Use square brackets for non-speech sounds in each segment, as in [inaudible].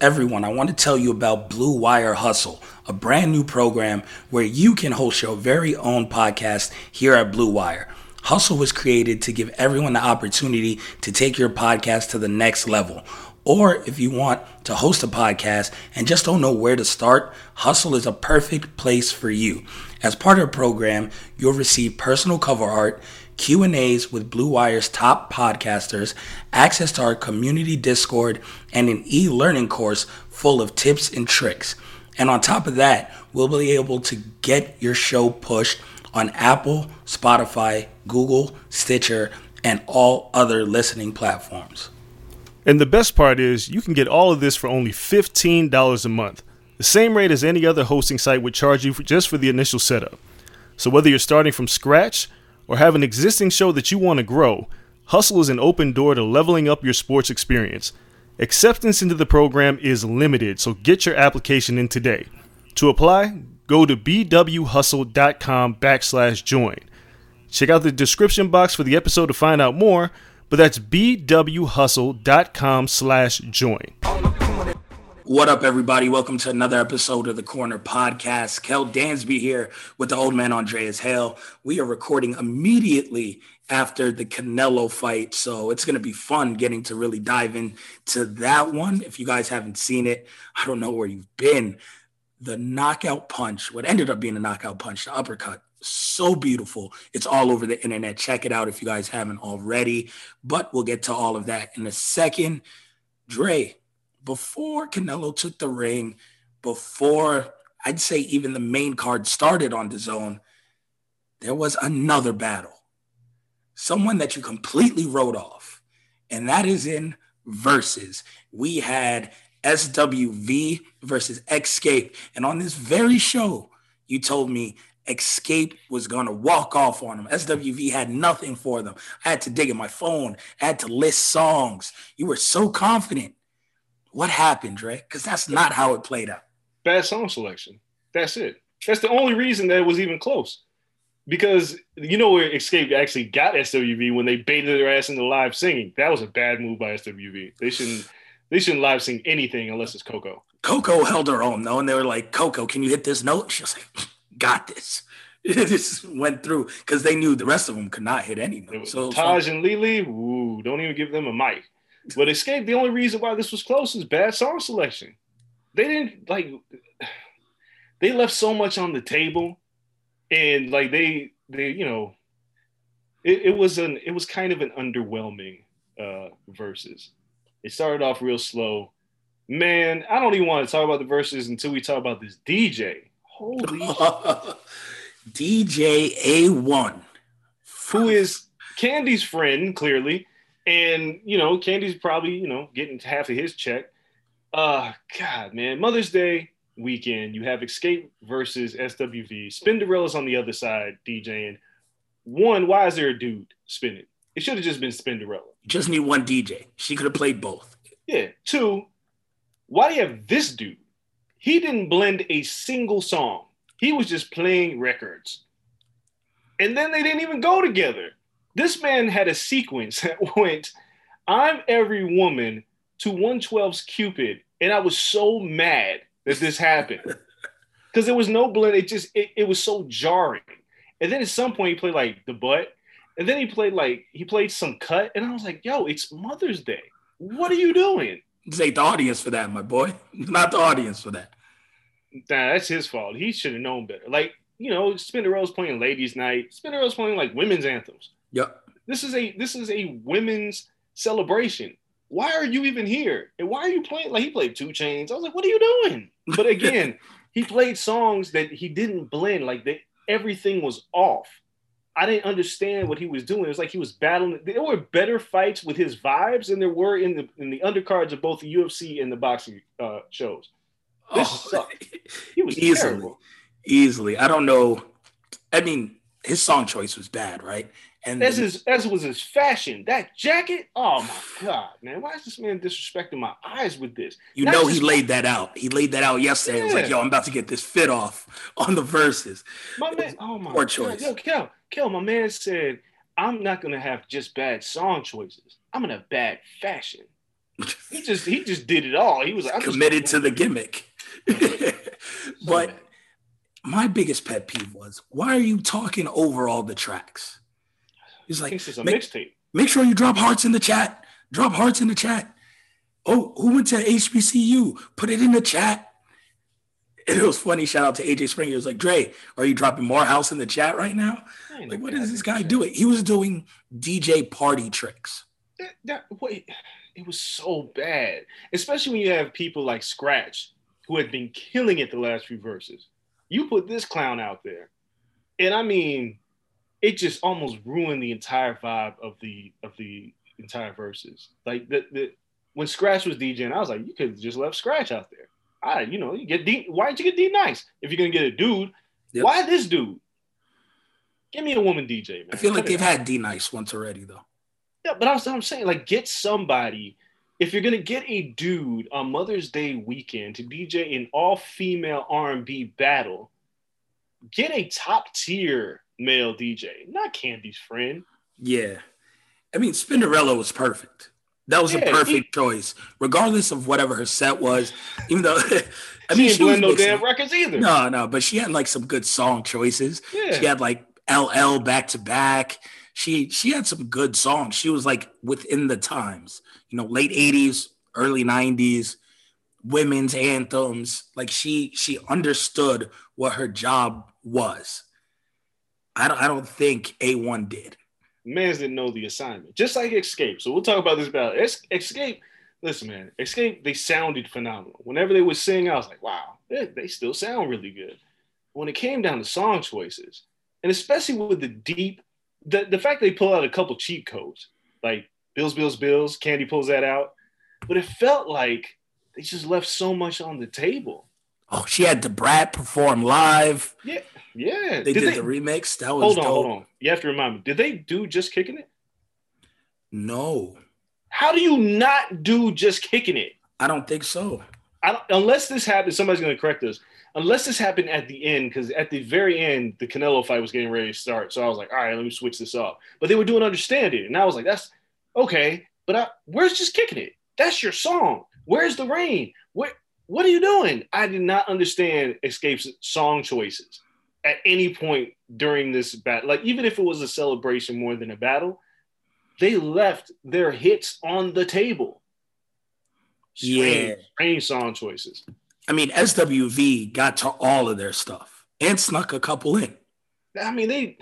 Everyone, I want to tell you about Blue Wire Hustle, a brand new program where you can host your very own podcast here at Blue Wire. Hustle was created to give everyone the opportunity to take your podcast to the next level. Or if you want to host a podcast and just don't know where to start, Hustle is a perfect place for you. As part of the program, you'll receive personal cover art, Q&As with Blue Wire's top podcasters, access to our community Discord, and an e-learning course full of tips and tricks. And on top of that, we'll be able to get your show pushed on Apple, Spotify, Google, Stitcher, and all other listening platforms. And the best part is, you can get all of this for only $15 a month, the same rate as any other hosting site would charge you for just for the initial setup. So whether you're starting from scratch or have an existing show that you want to grow, Hustle is an open door to leveling up your sports experience. Acceptance into the program is limited, so get your application in today. To apply, go to bwhustle.com backslash join. Check out the description box for the episode to find out more, but that's bwhustle.com slash join. What up, everybody? Welcome to another episode of the Corner Podcast. Kel Dansby here with the old man Andreas Hale. We are recording immediately after the Canelo fight, so it's going to be fun getting to really dive into that one. If you guys haven't seen it, I don't know where you've been. The knockout punch, what ended up being a knockout punch, the uppercut, so beautiful. It's all over the internet. Check it out if you guys haven't already. But we'll get to all of that in a second. Dre, before Canelo took the ring, before I'd say even the main card started on DAZN, there was another battle. Someone that you completely wrote off, and that is in Verzuz. We had SWV versus Xscape. And on this very show, you told me Xscape was going to walk off on them. SWV had nothing for them. I had to dig in my phone, I had to list songs. You were so confident. What happened, Dre? Because that's not how it played out. Bad song selection. That's it. That's the only reason that it was even close. Because you know where Xscape actually got SWV when they baited their ass into live singing. That was a bad move by SWV. They shouldn't they shouldn't live sing anything unless it's Coco. Coco held her own though, and they were like, "Coco, can you hit this note?" She was like, [laughs] "Got this." [laughs] It just went through because they knew the rest of them could not hit any note. So Taj and Lelee, ooh, don't even give them a mic. But Xscape, the only reason why this was close is bad song selection. They didn't like they left so much on the table and like they they you know it, it was an it was kind of an underwhelming uh Verzuz. It started off real slow. Man, I don't even want to talk about the Verzuz until we talk about this DJ. Holy [laughs] DJ A1, who is Kandi's friend, clearly. And, you know, Kandi's probably, you know, getting half of his check. Uh, God, man, Mother's Day weekend, you have Xscape versus SWV. Spinderella's on the other side, DJing. One, why is there a dude spinning? It should have just been Spinderella. Just need one DJ. She could have played both. Yeah. Two, why do you have this dude? He didn't blend a single song He was just playing records. And then they didn't even go together. This man had a sequence [laughs] that went, I'm every woman to 112's Cupid. And I was so mad that this happened. [laughs] Because there was no blend. It just it, it was so jarring. And then at some point he played like the butt. And then he played like he played some cut. And I was like, yo, it's Mother's Day. What are you doing? This ain't the audience for that, my boy. [laughs] Not the audience for that. Nah, that's his fault. He should have known better. Like, you know, Spinderell's playing ladies' night. Spinderell's playing like women's anthems. Yep. This is a this is a women's celebration. Why are you even here? And why are you playing? Like he played 2 Chainz. I was like, what are you doing? But again, [laughs] he played songs that he didn't blend. Like they everything was off. I didn't understand what he was doing. It was like he was battling. There were better fights with his vibes than there were in the in the undercards of both the UFC and the boxing uh, shows. This Oh, sucked. [laughs] He was easily, terrible. easily. I don't know. I mean, his song choice was bad, right? And That's his. That was his fashion. That jacket. Oh my god, man! Why is this man disrespecting my eyes with this? you Not know he just- laid that out. He laid that out yesterday. It was like, yo, I'm about to get this fit off on the Verzuz. My man. Oh my Poor god. choice. Yo, Kel, Kel, my man said, "I'm not gonna have just bad song choices. I'm gonna have bad fashion." [laughs] He just he just did it all. He was like, Committed to the gimmick. [laughs] [laughs] but my biggest pet peeve was, why are you talking over all the tracks? He's like, think it's a make, mixtape. make sure you drop hearts in the chat. Drop hearts in the chat. Oh, who went to HBCU? Put it in the chat. And [laughs] it was funny. Shout out to AJ Springer. He was like, Dre, are you dropping more house in the chat right now? Like, what is this guy goddamn doing? He was doing DJ party tricks. that, that wait, it was so bad. Especially when you have people like Scratch who had been killing it the last few Verzuz. You put this clown out there, and I mean, it just almost ruined the entire vibe of the of the entire Verzuz. Like the, the when Scratch was DJing, I was like, you could have just left Scratch out there. I, you know, you get D. Why did you get D Nice if you're gonna get a dude? Yep. Why this dude? Give me a woman DJ, man. I feel like they've out. had D Nice once already, though. Yeah, but I was, I'm saying, like, get somebody. If you're gonna get a dude on Mother's Day weekend to DJ an all-female R&B battle, get a top-tier male DJ, not Kandi's friend. Yeah. I mean, Spinderella was perfect. That was a Yeah, perfect choice, regardless of whatever her set was. Even though, [laughs] I She mean, didn't she was no mixing- damn records either. No, no, but she had like some good song choices. Yeah. She had like LL back to back. She she had some good songs. She was like within the times, you know, late 80s, early 90s, women's anthems. Like she she understood what her job was. I don't I don't think A1 did. Mans didn't know the assignment, just like Xscape. So we'll talk about this battle. Es- Xscape, listen, man, Xscape, they sounded phenomenal. Whenever they would sing, I was like, wow, they, they still sound really good. When it came down to song choices, and especially with the deep, the, the fact they pull out a couple cheat codes, like Bills, Bills, Bills, Kandi pulls that out, but it felt like they just left so much on the table. Oh, she had Da Brat perform live. Yeah, yeah. They Did did they- the remix. That was hold on, dope. hold on. You have to remind me. Did they do just kicking it? No, How do you not do just kicking it? I don't think so. I don't, unless this happened, somebody's going to correct us. Unless this happened at the end, because at the very end, the Canelo fight was getting ready to start. So I was like, all right, let me switch this up. But they were doing understand it, and I was like, that's okay. But I, where's just kicking it? That's your song. Where's the rain? Where? What are you doing? I did not understand Xscape's song choices at any point during this battle. Like even if it was a celebration more than a battle, they left their hits on the table. Strange, Yeah. strange song choices. I mean, SWV got to all of their stuff and snuck a couple in. I mean, they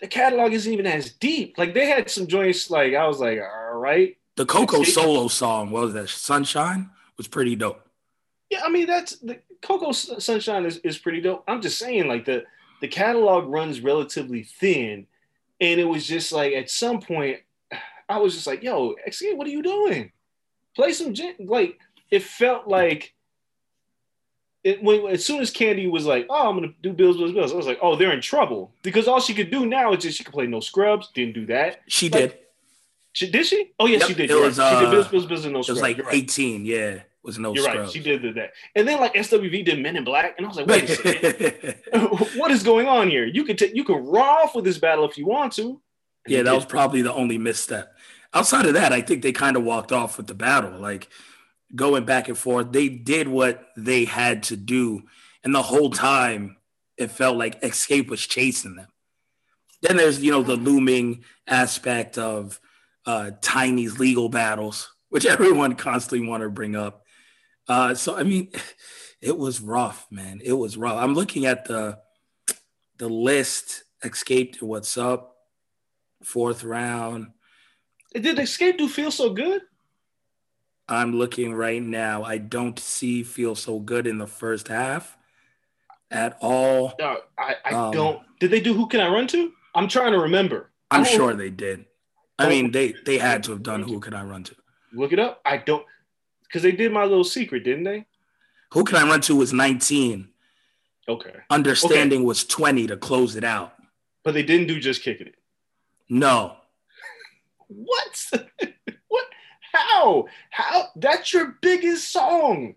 the catalog isn't even as deep. Like they had some joints. Like I was like, all right, The Coco solo song, what was that? Sunshine was pretty dope. Yeah. I mean, that's the Coco Sunshine is, is pretty dope. I'm just saying, like the the catalog runs relatively thin, and it was just like at some point, I was just like, yo, Xscape, what are you doing? Play some gen- like it felt like. It, when, as soon as Kandi was like, "Oh, I'm gonna do Bills, Bills, Bills," I was like, "Oh, they're in trouble," because all she could do now is just she could play No Scrubs. Didn't do that. She Like, did. She, did she? Oh yes, Yep, she did. it was, right. she did uh, Bills, Bills, Bills, and no Scrubs. It was like right. 18, yeah. Was no You're right. She did do that. And then like SWV did Men in Black, and I was like, wait a second. [laughs] [laughs] what is going on here? You could take you can run off with this battle if you want to. And yeah, that was probably the only misstep. Outside of that, I think they kind of walked off with the battle, like going back and forth. They did what they had to do, and the whole time it felt like Xscape was chasing them. Then there's you know the looming aspect of uh, Tiny's legal battles, which [laughs] everyone constantly want to bring up. Uh, so I mean, it was rough, man. It was rough. I'm looking at the the list. Escaped. what's up, fourth round. Did Xscape do feel so good? I'm looking right now. I don't see feel so good in the first half at all. No, I, I Um, don't. Did they do Who Can I Run To? I'm trying to remember. I'm sure they did. I mean, they they had to have done. Who can I run to? Look it up. I don't because they did my little secret, didn't they? Who can I run to was 19. Okay, Understanding was 20 to close it out. but they didn't do just kicking it. No, What? what? How? How? That's your biggest song.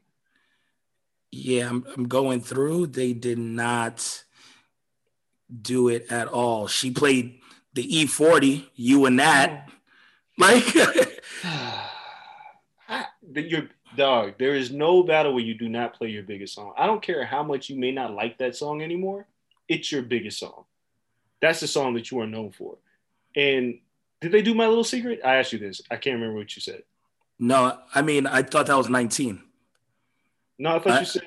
yeah, I'm, I'm going through. They did not do it at all. She played the E40. You and that, like. Your dog. There is no battle where you do not play your biggest song. I don't care how much you may not like that song anymore. It's your biggest song. That's the song that you are known for. And did they do my little secret? I asked you this. I can't remember what you said. no, I mean, I thought that was 19. No, I thought I- you said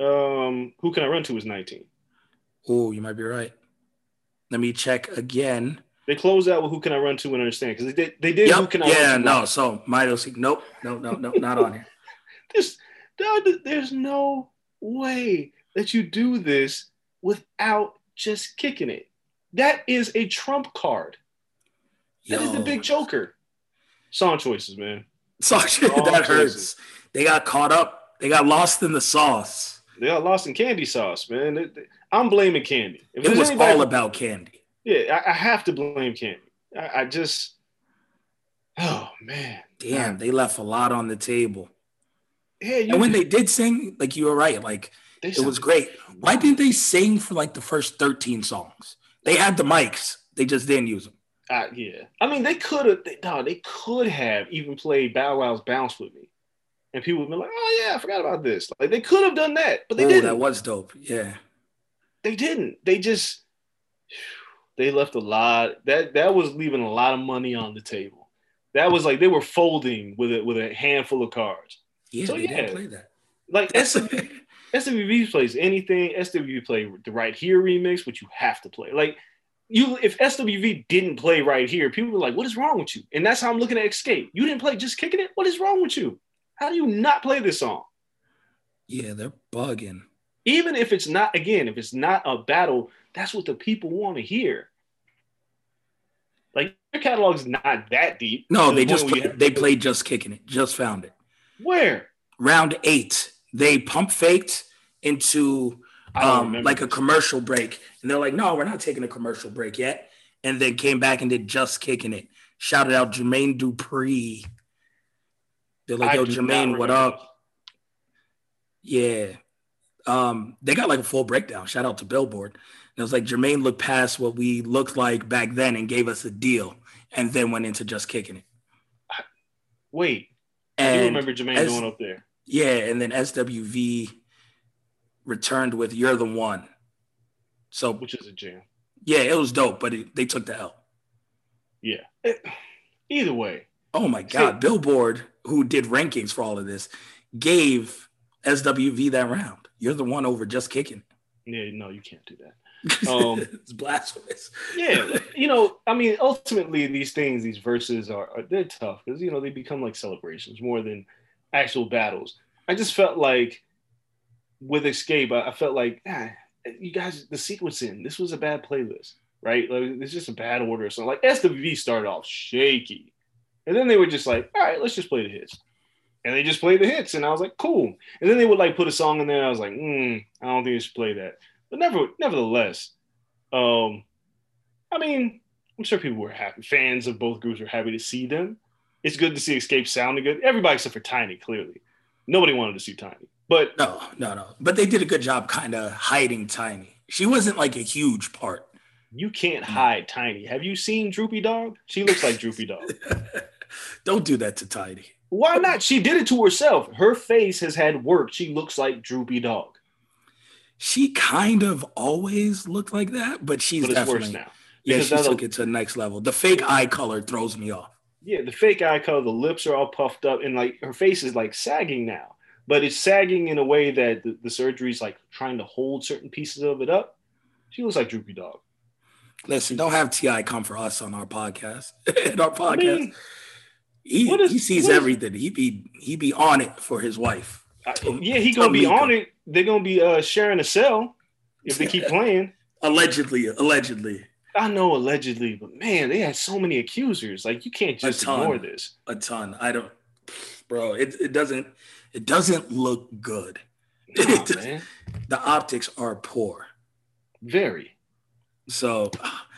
um, "Who Can I Run To" was 19. Oh, you might be right. Let me check again. They closed out with "Who Can I Run To" and understand because they did. They did. Who can I Yeah, Run To? no. So Milo, nope, no, no, no, not on here. [laughs] There's, there- there's no way that you do this without just kicking it. That is a trump card. That is the big joker. Song choices, man. Song, Wrong [laughs] that hurts. They got caught up. They got lost in the sauce. They got lost in candy sauce, man. It- it- I'm blaming Kandi. If It was anybody- all about candy. Yeah, I, I have to blame Kandi. I, I just, oh man, Damn, they left a lot on the table. Yeah, you, And when they did sing, like you were right, like they it was great. Why didn't they sing for like the first 13 songs? They had the mics, they just didn't use them. Uh, yeah, I mean, they could have. They, no, they could have even played Bow Wow's "Bounce with Me," and people would be like, "Oh yeah, I forgot about this." Like they could have done that, but they Oh, didn't. that was dope. Yeah. they didn't. They just they left a lot. That that was leaving a lot of money on the table. That was like they were folding with it with a handful of cards. Yeah, So, yeah. didn't play that. Like SWV, SWV plays anything. SWV play the Right Here remix, which you have to play. Like you, if SWV didn't play Right Here, people were like, "What is wrong with you?" And that's how I'm looking at Xscape. You didn't play Just Kicking It. What is wrong with you? How do you not play this song? Yeah, they're bugging. Even if it's not, again, if it's not a battle, that's what the people want to hear. Like your catalog's not that deep. No, they the just point played, have- they played just kicking it. Just found it. where Round eight, they pump faked into um, like a commercial break, and they're like, "No, we're not taking a commercial break yet." And then came back and did just kicking it. Shouted out Jermaine Dupri. They're like, "Yo, Jermaine, what up?" Yeah. Um, they got like a full breakdown. Shout out to Billboard. And it was like Jermaine looked past what we looked like back then and gave us a deal, and then went into just kicking it. Wait, I do And remember Jermaine as- going up there. yeah, and then SWV returned with "You're the One." So which is a jam. yeah, it was dope, but it, they took the L. Yeah. It- either way, Oh my God, See- Billboard, who did rankings for all of this, gave SWV that round. You're the one over just kicking. yeah, no, you can't do that. Um, [laughs] it's blasphemous. Yeah, [laughs] you know, I mean, ultimately, these things, these Verzuz are, are they're tough because you know they become like celebrations more than actual battles. I just felt like with Xscape, I, I felt like, ah, you guys, the sequencing, this was a bad playlist, right? Like it's just a bad order or something. Like SWV started off shaky, and then they were just like, all right, let's just play the hits. And they just played the hits, and I was like, cool. And then they would like put a song in there, and I was like, mm, I don't think you should play that. But never, nevertheless, um, I mean, I'm sure people were happy. Fans of both groups were happy to see them. It's good to see Xscape sounding good. Everybody except for Tiny, clearly. Nobody wanted to see Tiny, but No, no, no. But they did a good job kind of hiding Tiny. She wasn't like a huge part. you can't hide Tiny. Have you seen Droopy Dog? She looks like Droopy Dog. [laughs] Don't do that to Tiny. Why not? She did it to herself. Her face has had work. She looks like Droopy Dog, She kind of always looked like that, but she's but definitely worse now. yeah. She the- took it to the next level. The fake eye color throws me off. Yeah, the fake eye color, the lips are all puffed up, and like her face is like sagging now. But it's sagging in a way that the, the surgery's like trying to hold certain pieces of it up. She looks like Droopy Dog. Listen, don't have Ti come for us on our podcast. [laughs] in our podcast, mean, he, is- he sees is- everything. He be he be on it for his wife. I- yeah, he gonna be on it. They're gonna be uh, sharing a cell if they keep [laughs] playing. Allegedly, allegedly, I know allegedly, but man, they had so many accusers. Like you can't just ignore this. a ton. I don't, bro. It it doesn't it doesn't look good. Nah, [laughs] man, The optics are poor. very. So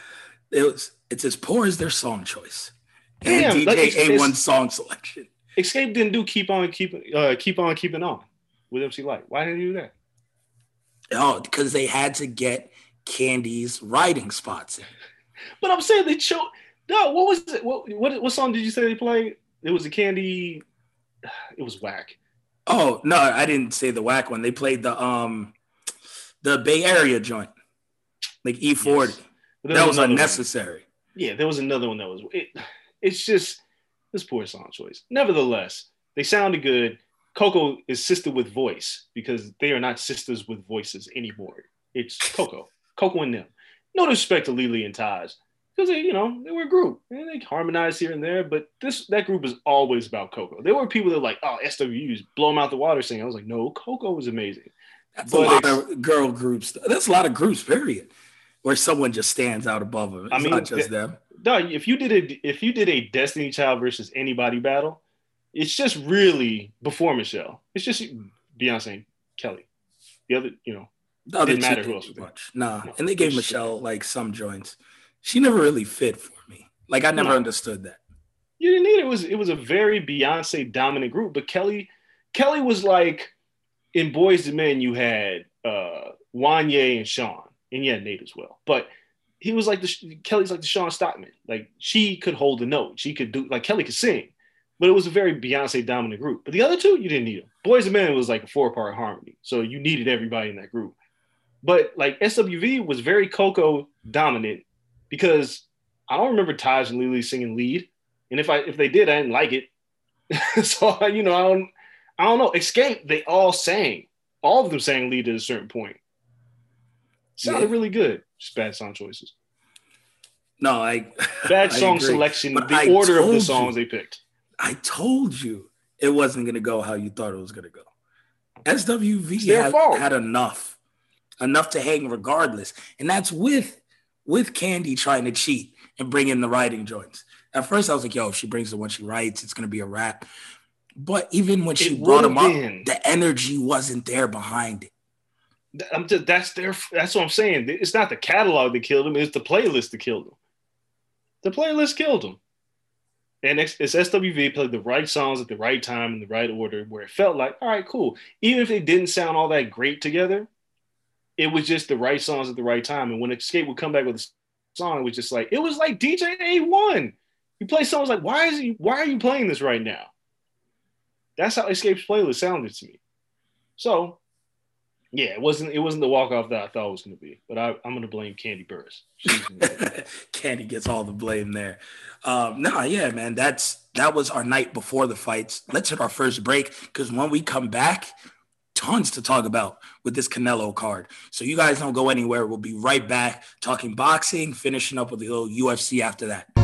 [sighs] it was it's as poor as their song choice. Damn, and DJ it's- it's- A1 song selection. Xscape didn't do keep on keep uh, keep on keeping on with MC Lyte. Why didn't he do that? Oh, because they had to get Kandi's writing spots in. [laughs] But I'm saying they chose. No, what was it? What, what what song did you say they played? It was a Kandi. [sighs] It was whack. Oh no, I didn't say the whack one. They played the um the Bay Area joint, like E40. Yes. That was another one. unnecessary. Yeah, there was another one that was. It, it's just this poor song choice. Nevertheless, they sounded good. Coco is sister with voice because they are not sisters with voices anymore. It's Coco, Coco and them. No respect to Lelee and Taj because they, you know, they were a group and they harmonized here and there. But this that group is always about Coco. There were people that were like, oh, SWV's blow them out the water singing. I was like, no, Coco was amazing. That's But a lot of girl groups. That's a lot of groups, period. Where someone just stands out above them. It's I mean, not just th- them. Dog, if you did a if you did a Destiny Child versus anybody battle, it's just really before Michelle. It's just Beyonce and Kelly. The other, you know, other didn't matter who else do was there. much. Nah. No, and they gave Michelle like some joints. She never really fit for me. Like I never No. understood that. you didn't need it. it. Was it was a very Beyonce dominant group, but Kelly Kelly was like in Boyz II Men. You had uh Wanya and Shawn, and yeah, Nate as well. But he was like the Kelly's like the Shawn Stockman. Like she could hold a note. She could do like Kelly could sing, but it was a very Beyonce dominant group. But the other two, you didn't need them. Boys and Men was like a four part harmony, so you needed everybody in that group. But like SWV was very Coco dominant because I don't remember Taj and Lelee singing lead, and if I if they did, I didn't like it. [laughs] so you know, I don't I don't know. Xscape, they all sang. All of them sang lead at a certain point. Sounded Yeah. really good. Just bad song choices. No, I [laughs] Bad [laughs] I song agree. selection. But the I order of the you. songs they picked. I told you it wasn't gonna go how you thought it was gonna go. SWV had, had enough, enough to hang regardless, and that's with with Kandi trying to cheat and bring in the writing joints. At first, I was like, "Yo, if she brings the one she writes, it's gonna be a rap." But even when she It brought them up, the energy wasn't there behind it. I'm just, that's their. That's what I'm saying. It's not the catalog that killed them. It's the playlist that killed them. The playlist killed them. And it's, SWV played the right songs at the right time in the right order, where it felt like, all right, cool. Even if they didn't sound all that great together, it was just the right songs at the right time. And when Xscape would come back with a song, it was just like it was like DJ A1. You play songs like, why is he? Why are you playing this right now? That's how Xscape's playlist sounded to me. So yeah, it wasn't it wasn't the walk off that I thought it was going to be, but I, I'm going to blame Kandi Burruss. [laughs] Kandi gets all the blame there. Um, no, yeah, man, that's that was our night before the fights. Let's hit our first break because when we come back, tons to talk about with this Canelo card. So you guys don't go anywhere. We'll be right back talking boxing, finishing up with the little UFC after that.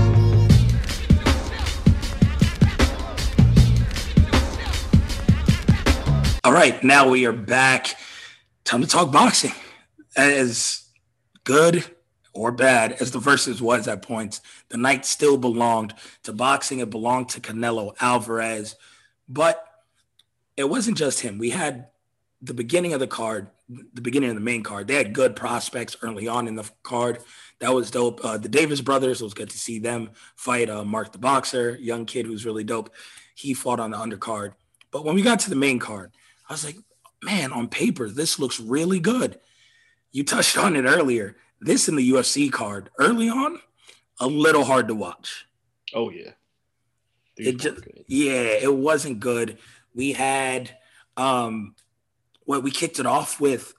All right, now we are back. Time to talk boxing. As good or bad as the Verzuz was at points, the night still belonged to boxing. It belonged to Canelo Alvarez, but it wasn't just him. We had the beginning of the card, the beginning of the main card. They had good prospects early on in the card. That was dope. Uh, the Davis brothers, it was good to see them fight uh, Mark the Boxer, young kid who's really dope. He fought on the undercard. But when we got to the main card, I was like, man, on paper, this looks really good. You touched on it earlier. This in the UFC card early on, a little hard to watch. Oh yeah. It just, yeah, it wasn't good. We had um what we kicked it off with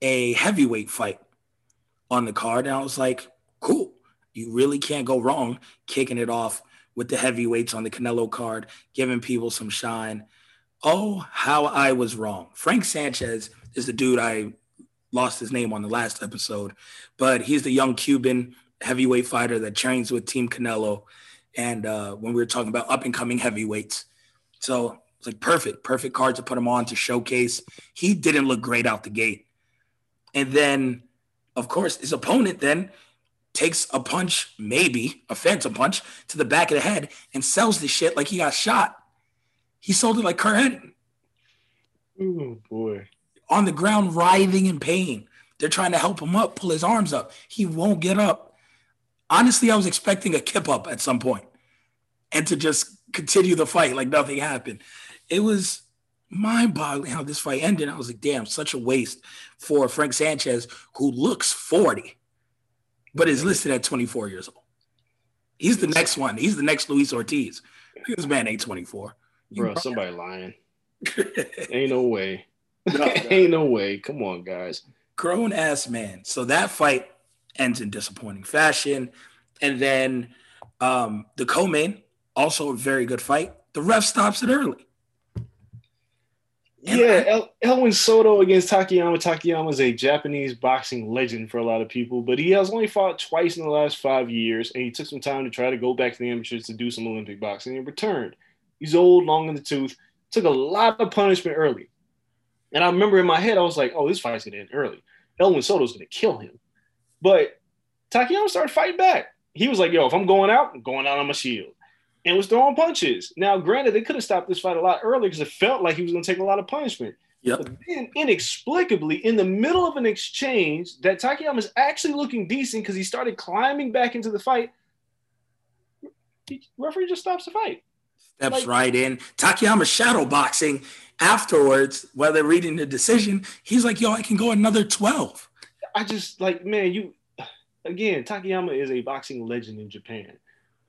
a heavyweight fight on the card. And I was like, cool. You really can't go wrong kicking it off with the heavyweights on the Canelo card, giving people some shine. Oh, how I was wrong. Frank Sanchez is the dude I lost his name on the last episode, but he's the young Cuban heavyweight fighter that trains with Team Canelo. And uh, when we were talking about up and coming heavyweights, so it's like perfect, perfect card to put him on to showcase. He didn't look great out the gate. And then, of course, his opponent then takes a punch, maybe a phantom punch to the back of the head and sells the shit like he got shot. He sold it like Curt Hennig. Oh boy. On the ground, writhing in pain. They're trying to help him up, pull his arms up. He won't get up. Honestly, I was expecting a kip up at some point and to just continue the fight like nothing happened. It was mind boggling how this fight ended. I was like, damn, such a waste for Frank Sanchez, who looks 40, but is listed at 24 years old. He's the next one. He's the next Luis Ortiz. This man ain't 24. Bro, somebody lying. [laughs] Ain't no way. [laughs] Ain't no way. Come on, guys. Grown ass man. So that fight ends in disappointing fashion. And then um, the co-main, also a very good fight. The ref stops it early. And yeah, I- El- Elwin Soto against Takayama. Takayama is a Japanese boxing legend for a lot of people, but he has only fought twice in the last five years, and he took some time to try to go back to the amateurs to do some Olympic boxing and returned. He's old, long in the tooth, took a lot of punishment early. And I remember in my head, I was like, oh, this fight's gonna end early. Elwin Soto's gonna kill him. But Takayama started fighting back. He was like, yo, if I'm going out, I'm going out on my shield. And was throwing punches. Now, granted, they could have stopped this fight a lot earlier because it felt like he was going to take a lot of punishment. Yep. But then, inexplicably, in the middle of an exchange, that Takayama is actually looking decent because he started climbing back into the fight. The referee just stops the fight. Steps Like- right in. Takayama shadow boxing afterwards, while they're reading the decision, he's like, yo, I can go another 12. I just like, man, you again, Takayama is a boxing legend in Japan.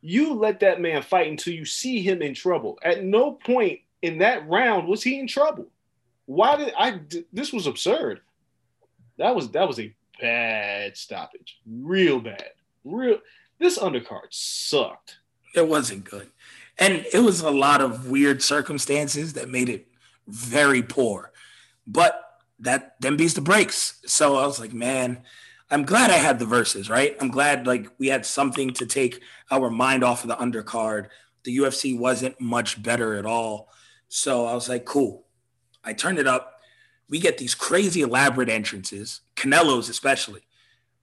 You let that man fight until you see him in trouble. At no point in that round was he in trouble. Why did I? This was absurd. That was that was a bad stoppage, real bad, real. This undercard sucked. It wasn't good. And it was a lot of weird circumstances that made it very poor. But that then beats the breaks. So I was like, man, I'm glad I had the Verzuz, right? I'm glad like we had something to take our mind off of the undercard. The UFC wasn't much better at all. So I was like, cool. I turned it up. We get these crazy elaborate entrances, Canelo's especially.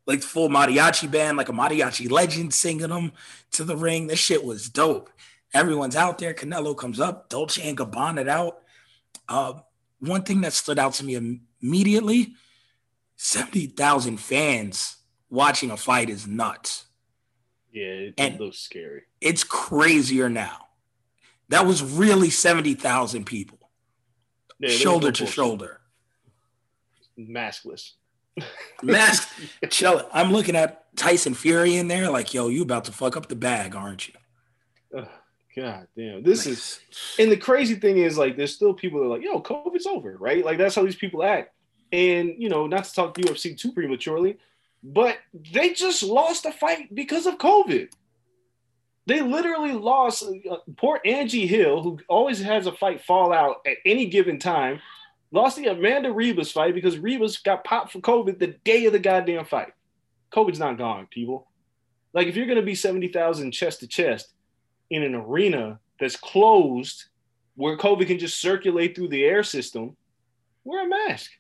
Like full mariachi band, like a mariachi legend singing them to the ring. This shit was dope. Everyone's out there. Canelo comes up, Dolce and Gabbana out. Uh, one thing that stood out to me im- immediately 70,000 fans watching a fight is nuts. Yeah, it, And- looks scary. It's crazier now. That was really 70,000 people, Yeah, shoulder to shoulder. maskless. Mask, [laughs] chill. I'm looking at Tyson Fury in there, like, yo, you about to fuck up the bag, aren't you? God damn, this is and the crazy thing is like there's still people that are like, yo, COVID's over, right? Like that's how these people act. And you know, not to talk UFC too prematurely, but they just lost a fight because of COVID. They literally lost uh, poor Angie Hill, who always has a fight fall out at any given time, lost the Amanda Rebus fight because Rebus got popped for COVID the day of the goddamn fight. COVID's not gone, people. Like if you're gonna be 70,000 chest to chest in an arena that's closed where COVID can just circulate through the air system wear a mask.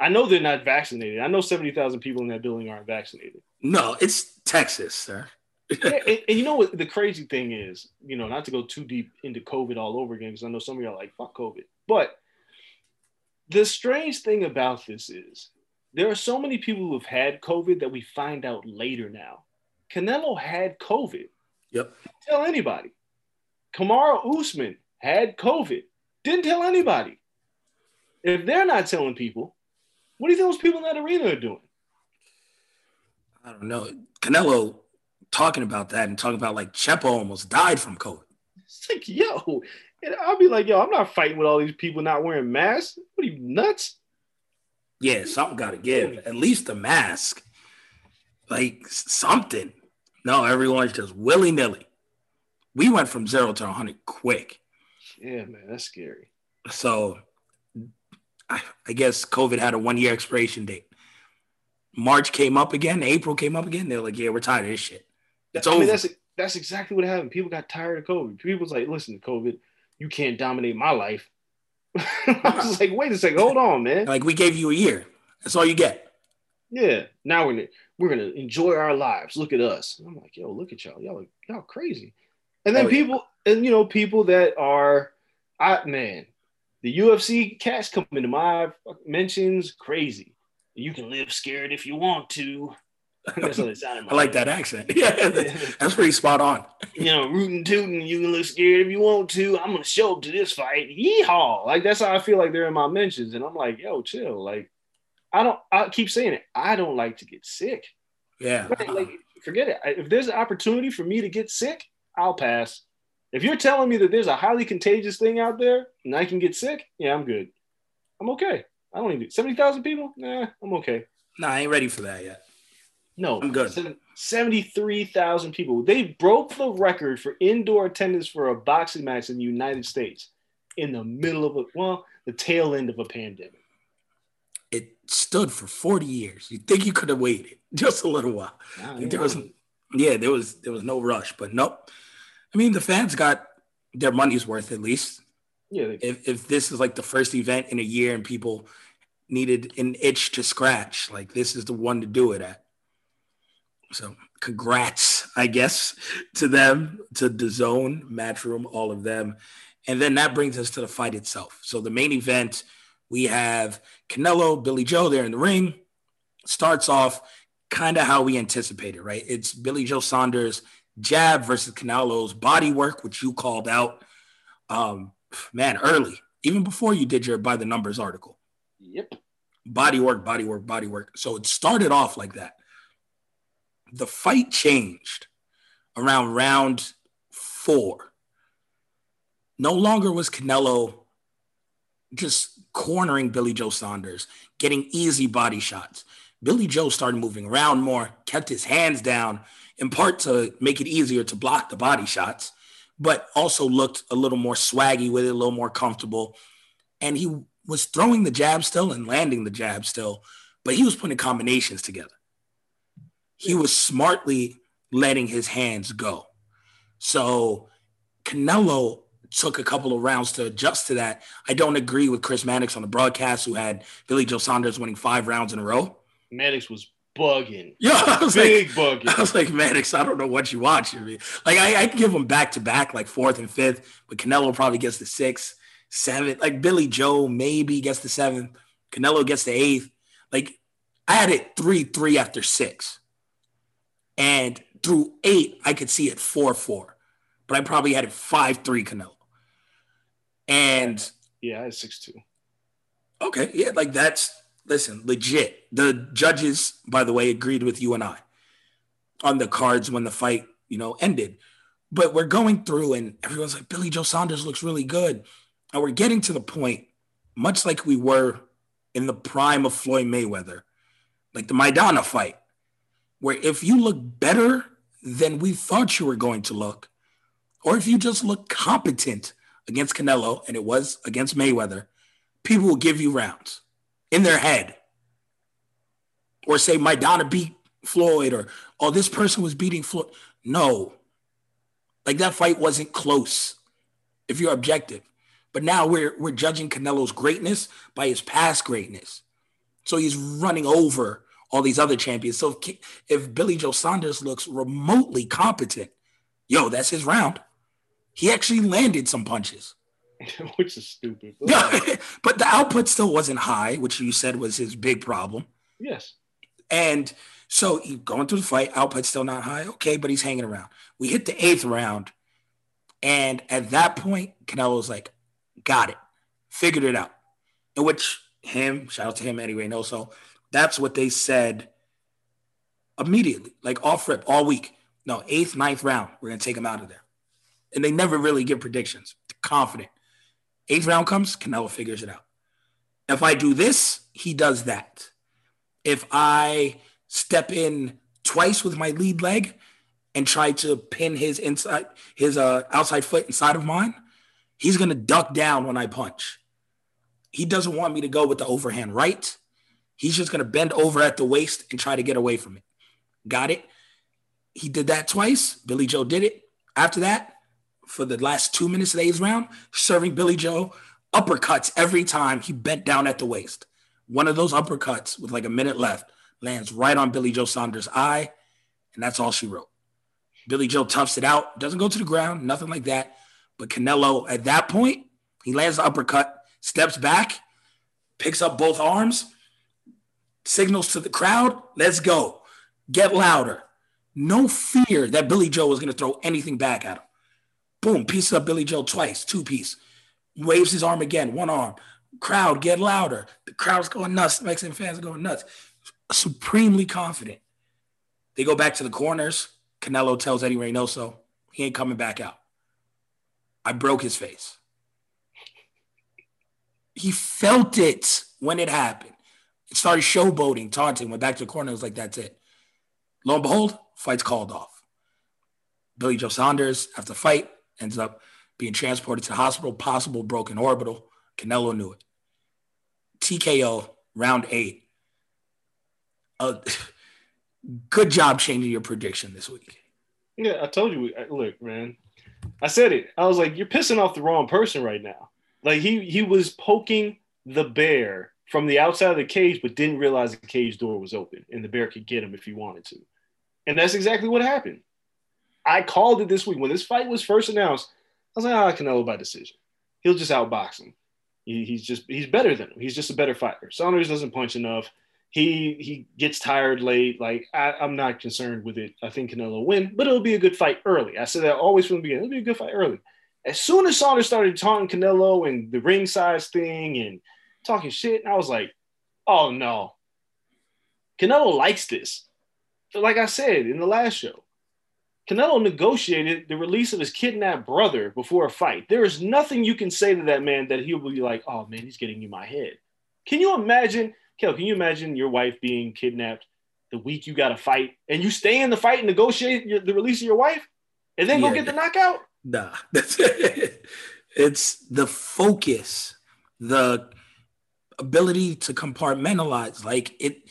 I know they're not vaccinated. I know 70,000 people in that building aren't vaccinated. No, it's Texas, sir. and, and, and you know what the crazy thing is, you know, not to go too deep into COVID all over again, because I know some of y'all are like, fuck COVID. But the strange thing about this is there are so many people who have had COVID that we find out later now. Canelo had COVID. Yep. Didn't tell anybody. Kamaru Usman had COVID. Didn't tell anybody. If they're not telling people, what do you think those people in that arena are doing? I don't know. Canelo talking about that and talking about like Chepo almost died from COVID. It's like, yo, and I'll be like, yo, I'm not fighting with all these people not wearing masks. What are you nuts? Yeah, something got to give. At least a mask, like something. No, everyone's just willy nilly. We went from zero to 100 quick. Yeah, man, that's scary. So I, I guess COVID had a one year expiration date. March came up again, April came up again. They're like, yeah, we're tired of this shit. It's I over. mean, that's that's exactly what happened. People got tired of COVID. People was like, listen, COVID, you can't dominate my life. [laughs] I was like, wait a second, hold on, man. like we gave you a year. That's all you get. Yeah, now we're we're gonna enjoy our lives. Look at us. I'm like, yo, look at y'all. Y'all y'all crazy. And then Oh, yeah. people, and you know, people that are, I man, the UFC cats come into my mentions crazy. You can live scared if you want to. [laughs] That's what it sounded like. I like that accent. [laughs] Yeah, that's pretty spot on. you know, rootin' tootin', you can look scared if you want to. I'm gonna show up to this fight. Yeehaw! Like that's how I feel like they're in my mentions. And I'm like, yo, chill. Like, I don't I keep saying it. I don't like to get sick. Yeah. Like, like, forget it. If there's an opportunity for me to get sick, I'll pass. If you're telling me that there's a highly contagious thing out there and I can get sick, yeah, I'm good. I'm okay. I don't need 70,000 people? Nah, I'm okay. Nah, I ain't ready for that yet. No, I'm good. seven- 73,000 people. They broke the record for indoor attendance for a boxing match in the United States in the middle of a, well, the tail end of a pandemic. Stood for 40 years. You think you could have waited [laughs] just a little while. Nah, Like, there yeah. was yeah, there was there was no rush, but nope. I mean, the fans got their money's worth at least. yeah, they- If if this is like the first event in a year and people needed an itch to scratch, like this is the one to do it at. So congrats, I guess, to them, to DAZN, Matchroom, all of them. And then that brings us to the fight itself. So the main event, we have Canelo, Billy Joe there in the ring. Starts off kind of how we anticipated, right? It's Billy Joe Saunders jab versus Canelo's body work, which you called out, um, man, early, even before you did your by the numbers article. yep. Body work, body work, body work. So it started off like that. The fight changed around round four. No longer was Canelo just cornering Billy Joe Saunders, getting easy body shots. Billy Joe started moving around more, kept his hands down, in part to make it easier to block the body shots, but also looked a little more swaggy with it, a little more comfortable. And he was throwing the jab still and landing the jab still, but he was putting combinations together. He was smartly letting his hands go. So Canelo took a couple of rounds to adjust to that. I don't agree with Chris Mannix on the broadcast, who had Billy Joe Saunders winning five rounds in a row. Mannix was bugging. Yeah, I was like, Big bugging. I was like, Mannix, I don't know what you watch. I mean, like, I, I give him back to back, like fourth and fifth, but Canelo probably gets the sixth, seventh. Like Billy Joe maybe gets the seventh. Canelo gets the eighth. Like, I had it three three after six, and through eight, I could see it four four, but I probably had it five three Canelo. And Yeah, I had six two. Okay, yeah, like that's listen, legit. The judges, by the way, agreed with you and I on the cards when the fight, you know, ended. But we're going through and everyone's like, Billy Joe Saunders looks really good. And we're getting to the point, much like we were in the prime of Floyd Mayweather, like the Maidana fight, where if you look better than we thought you were going to look, or if you just look competent against Canelo, and it was against Mayweather, people will give you rounds in their head. Or say Maidana beat Floyd or oh, this person was beating Floyd. No. Like that fight wasn't close if you're objective. But But now we're we're judging Canelo's greatness by his past greatness. So he's running over all these other champions. So if, if Billy Joe Saunders looks remotely competent, yo, that's his round. He actually landed some punches. [laughs] which is stupid. But, [laughs] but the output still wasn't high, which you said was his big problem. yes. And so he going through the fight, output still not high. Okay, but he's hanging around. We hit the eighth round. And at that point, Canelo's like, got it, figured it out. In which him, shout out to him anyway, no. So that's what they said immediately, like off rip, all week. No, eighth, ninth round, we're gonna take him out of there. And they never really give predictions. Confident. Eighth round comes, Canelo figures it out. If I do this, he does that. If I step in twice with my lead leg and try to pin his inside his uh, outside foot inside of mine, he's gonna duck down when I punch. He doesn't want me to go with the overhand right. He's just gonna bend over at the waist and try to get away from it. Got it? He did that twice. Billy Joe did it. After that, for the last two minutes of the eighth round, serving Billy Joe uppercuts every time he bent down at the waist. One of those uppercuts with like a minute left lands right on Billy Joe Saunders' eye, and that's all she wrote. Billy Joe toughs it out, doesn't go to the ground, nothing like that. But Canelo, at that point, he lands the uppercut, steps back, picks up both arms, signals to the crowd, let's go, get louder. No fear that Billy Joe was going to throw anything back at him. Boom, pieces up Billy Joe twice, two piece. Waves his arm again, one arm. Crowd, get louder. The crowd's going nuts. Mexican fans are going nuts. Supremely confident. They go back to the corners. Canelo tells Eddie Reynoso he ain't coming back out. I broke his face. He felt it when it happened. It started showboating, taunting, went back to the corner. It was like, that's it. Lo and behold, fight's called off. Billy Joe Saunders, after fight, ends up being transported to the hospital, possible broken orbital. Canelo knew it. TKO, round eight. Uh, [laughs] good job changing your prediction this week. Yeah, I told you. Look, man, I said it. I was like, you're pissing off the wrong person right now. Like he he was poking the bear from the outside of the cage, but didn't realize the cage door was open and the bear could get him if he wanted to. And that's exactly what happened. I called it this week when this fight was first announced. I was like, ah, Canelo by decision. He'll just outbox him. He, he's just he's better than him. He's just a better fighter. Saunders doesn't punch enough. He he gets tired late. Like I, I'm not concerned with it. I think Canelo will win, but it'll be a good fight early. I said that always from the beginning. It'll be a good fight early. As soon as Saunders started taunting Canelo and the ring size thing and talking shit, I was like, oh no. Canelo likes this. Like I said in the last show, Canelo negotiated the release of his kidnapped brother before a fight. There is nothing you can say to that man that he'll be like, oh man, he's getting in my head. Can you imagine, Kel, can you imagine your wife being kidnapped the week you got to fight and you stay in the fight and negotiate your, the release of your wife and then go get the knockout? Nah, that's [laughs] it's the focus, the ability to compartmentalize. Like it,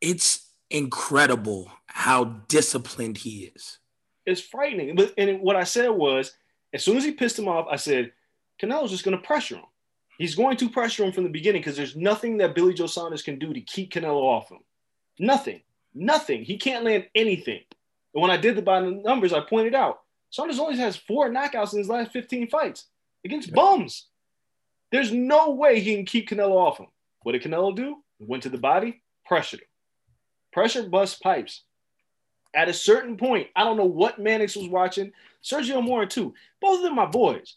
it's incredible how disciplined he is. It's frightening. But and what I said was, as soon as he pissed him off, I said, Canelo's just going to pressure him. He's going to pressure him from the beginning because there's nothing that Billy Joe Saunders can do to keep Canelo off him. Nothing. Nothing. He can't land anything. And when I did the by the numbers, I pointed out Saunders only has four knockouts in his last 15 fights against bums. There's no way he can keep Canelo off him. What did Canelo do? He went to the body, pressured him. Pressure bust pipes. At a certain point, I don't know what Mannix was watching. Sergio Mora too. Both of them my boys.